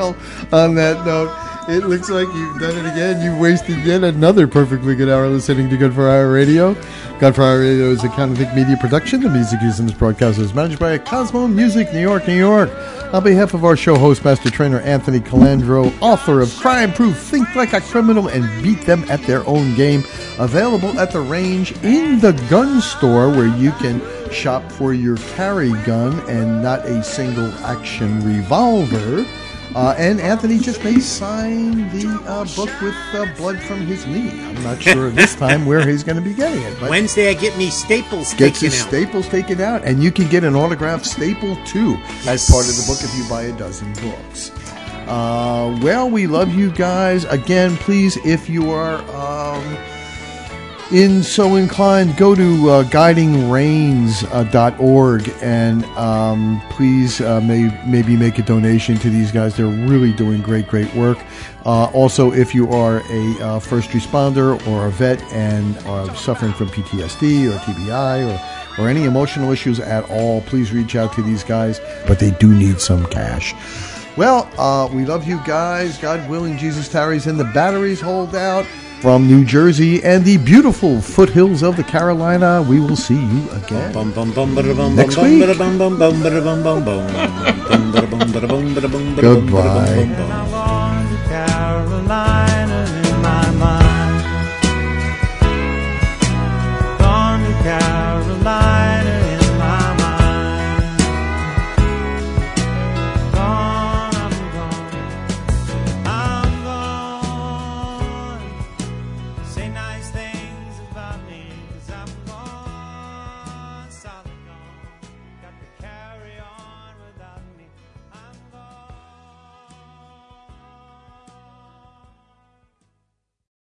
Well, on that note, it looks like you've done it again. You've wasted yet another perfectly good hour listening to Gun for Hire Radio. Gun for Hire Radio is a Counterthink Media production. The music used in this broadcast is managed by Cosmo Music, New York, New York. On behalf of our show host, Master Trainer Anthony Colandro, author of Crime Proof, Think Like a Criminal, and Beat Them at Their Own Game, available at the range in the gun store where you can shop for your carry gun and not a single action revolver. Uh, and Anthony just may sign the uh, book with uh, blood from his knee. I'm not sure this time where he's going to be getting it. But Wednesday, I get me staples gets taken his out. staples taken out, and you can get an autographed staple too as part of the book if you buy a dozen books. Uh, well, we love you guys. Again, please, if you are um, in so inclined, go to uh, guidingreins.org and um, please uh, may, maybe make a donation to these guys. They're really doing great, great work. Uh, also, if you are a uh, first responder or a vet and are suffering from PTSD or TBI or, or any emotional issues at all, please reach out to these guys. But they do need some cash. Well, uh, we love you guys. God willing, Jesus tarries and the batteries hold out. From New Jersey and the beautiful foothills of the Carolina, we will see you again. Next week. Goodbye. Carolina.